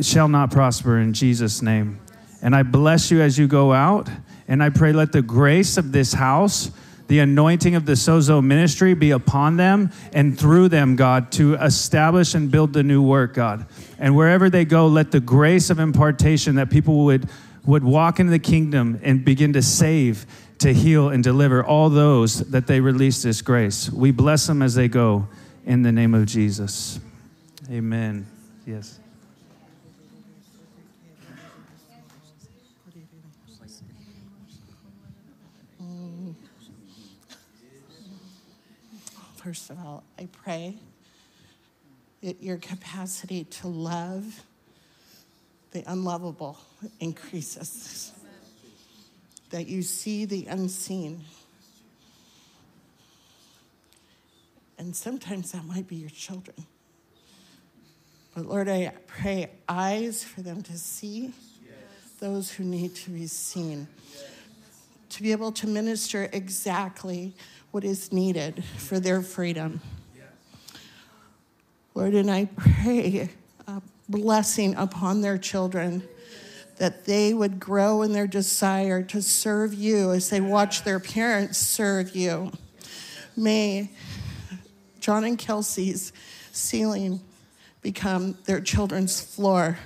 shall not prosper in Jesus' name. And I bless you as you go out. And I pray, let the grace of this house, the anointing of the Sozo ministry be upon them and through them, God, to establish and build the new work, God. And wherever they go, let the grace of impartation that people would, would walk into the kingdom and begin to save, to heal, and deliver all those that they release this grace. We bless them as they go in the name of Jesus. Amen. Yes. First of all, I pray that your capacity to love the unlovable increases, that you see the unseen. And sometimes that might be your children. But Lord, I pray eyes for them to see those who need to be seen, to be able to minister exactly what is needed for their freedom. Lord, and I pray a blessing upon their children that they would grow in their desire to serve you as they watch their parents serve you. May John and Kelsey's ceiling become their children's floor.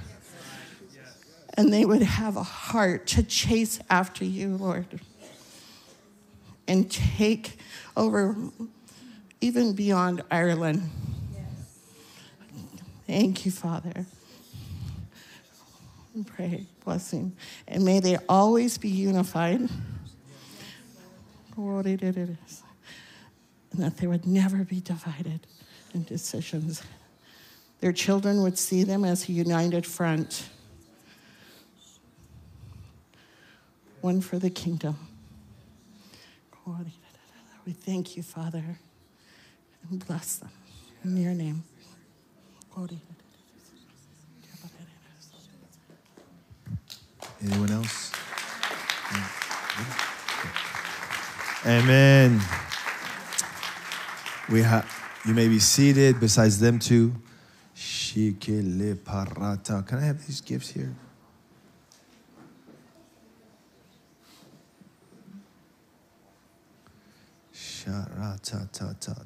And they would have a heart to chase after you, Lord, and take over even beyond Ireland. Thank you, Father. And pray blessing. And may they always be unified. And that they would never be divided in decisions. Their children would see them as a united front, one for the kingdom. We thank you, Father, and bless them in your name. Anyone else? Amen. We have. You may be seated. Besides them two. Can I have these gifts here?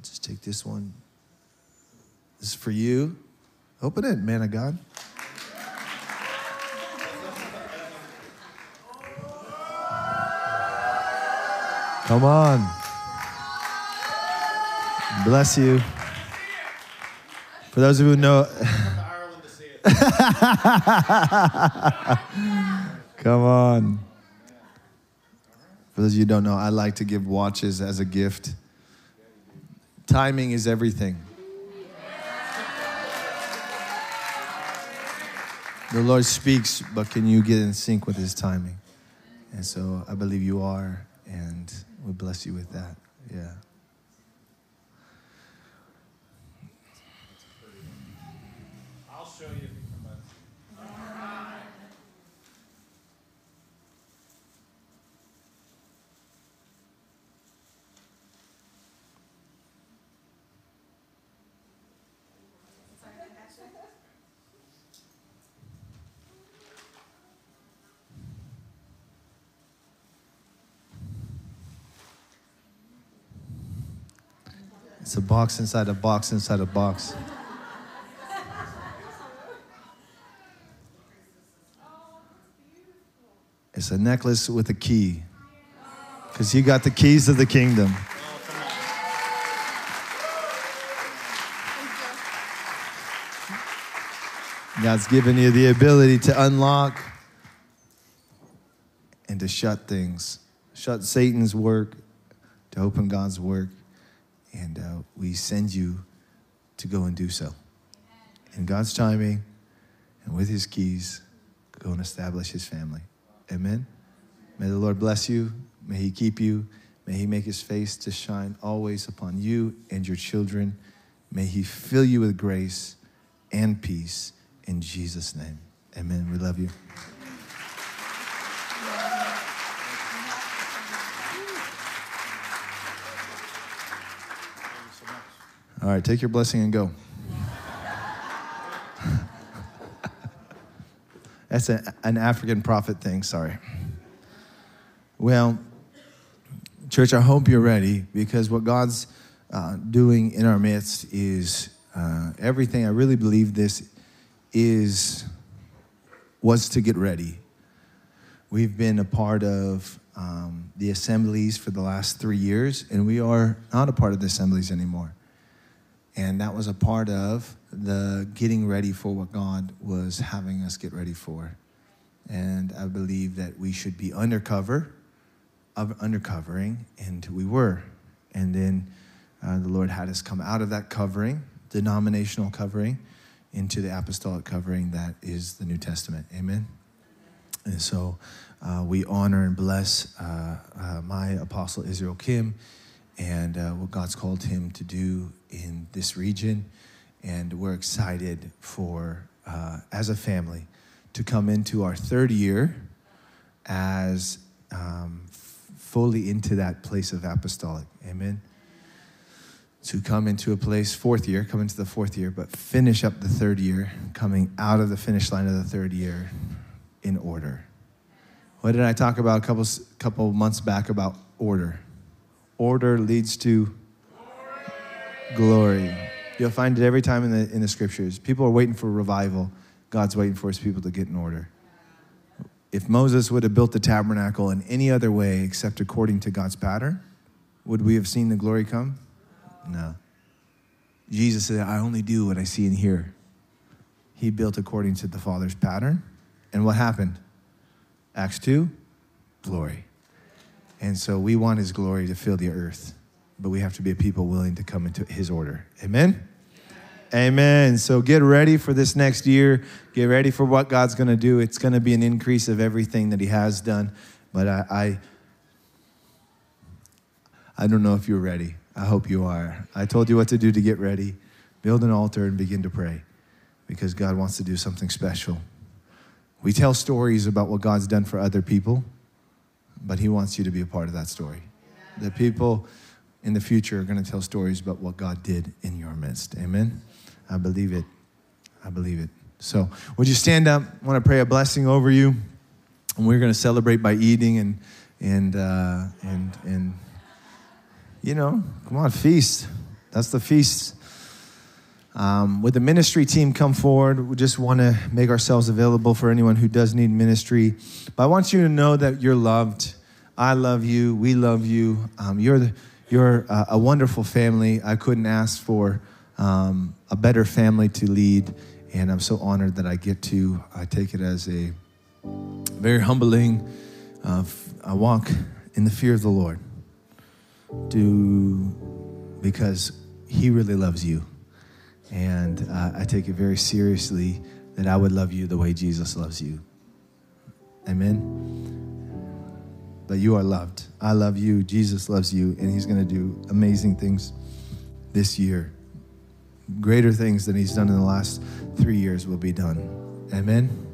Just take this one. This is for you. Open it, man of God. Come on. Bless you. For those of you who know, *laughs* come on. For those of you don't know, I like to give watches as a gift. Timing is everything. The Lord speaks, but can you get in sync with His timing? And so I believe you are, and we bless you with that. Yeah. Box inside a box inside a box. It's a necklace with a key. Because you got the keys of the kingdom. God's given you the ability to unlock and to shut things, shut Satan's work, to open God's work. And uh, we send you to go and do so. In God's timing and with his keys, go and establish his family. Amen. May the Lord bless you. May he keep you. May he make his face to shine always upon you and your children. May he fill you with grace and peace in Jesus' name. Amen. We love you. All right, take your blessing and go. *laughs* That's a, an African prophet thing, sorry. Well, church, I hope you're ready because what God's uh, doing in our midst is uh, everything. I really believe this is was to get ready. We've been a part of um, the assemblies for the last three years, and we are not a part of the assemblies anymore. And that was a part of the getting ready for what God was having us get ready for. And I believe that we should be undercover, of undercovering, and we were. And then uh, the Lord had us come out of that covering, denominational covering, into the apostolic covering that is the New Testament. Amen. And so uh, we honor and bless uh, uh, my apostle Israel Kim and uh, what God's called him to do in this region. And we're excited for, uh, as a family, to come into our third year as um, f- fully into that place of apostolic. Amen. To come into a place, fourth year, come into the fourth year, but finish up the third year, coming out of the finish line of the third year in order. What did I talk about a couple, couple months back about order? Order leads to glory. You'll find it every time in the, in the scriptures. People are waiting for revival. God's waiting for his people to get in order. If Moses would have built the tabernacle in any other way except according to God's pattern, would we have seen the glory come? No. Jesus said, I only do what I see and hear. He built according to the Father's pattern. And what happened? Acts 2, glory. And so we want his glory to fill the earth, but we have to be a people willing to come into his order. Amen? Amen. So get ready for this next year. Get ready for what God's going to do. It's going to be an increase of everything that he has done. But I, I, I don't know if you're ready. I hope you are. I told you what to do to get ready. Build an altar and begin to pray because God wants to do something special. We tell stories about what God's done for other people, but He wants you to be a part of that story. The people in the future are going to tell stories about what God did in your midst. Amen. I believe it. I believe it. So, would you stand up? I want to pray a blessing over you, and we're going to celebrate by eating and and uh, and and you know, come on, feast. That's the feast. Um, would the ministry team come forward? We just want to make ourselves available for anyone who does need ministry. But I want you to know that you're loved. I love you. We love you. Um, you're the, you're a, a wonderful family. I couldn't ask for um, a better family to lead, and I'm so honored that I get to. I take it as a very humbling. Uh, I walk in the fear of the Lord. Do because He really loves you. And uh, I take it very seriously that I would love you the way Jesus loves you. Amen. That you are loved. I love you. Jesus loves you, and He's going to do amazing things this year. Greater things than He's done in the last three years will be done. Amen.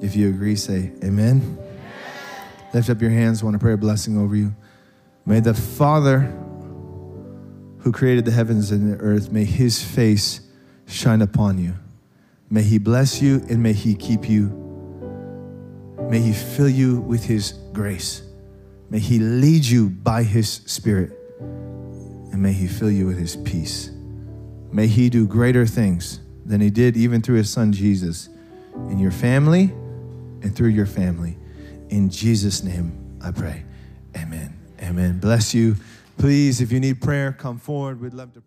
If you agree, say amen. Lift up your hands. I want to pray a blessing over you. May the Father who created the heavens and the earth, may his face shine upon you. May he bless you and may he keep you. May he fill you with his grace. May he lead you by his spirit. And may he fill you with his peace. May he do greater things than he did even through his son Jesus in your family and through your family. In Jesus' name, I pray. Amen. Amen. Bless you. Please, if you need prayer, come forward. We'd love to.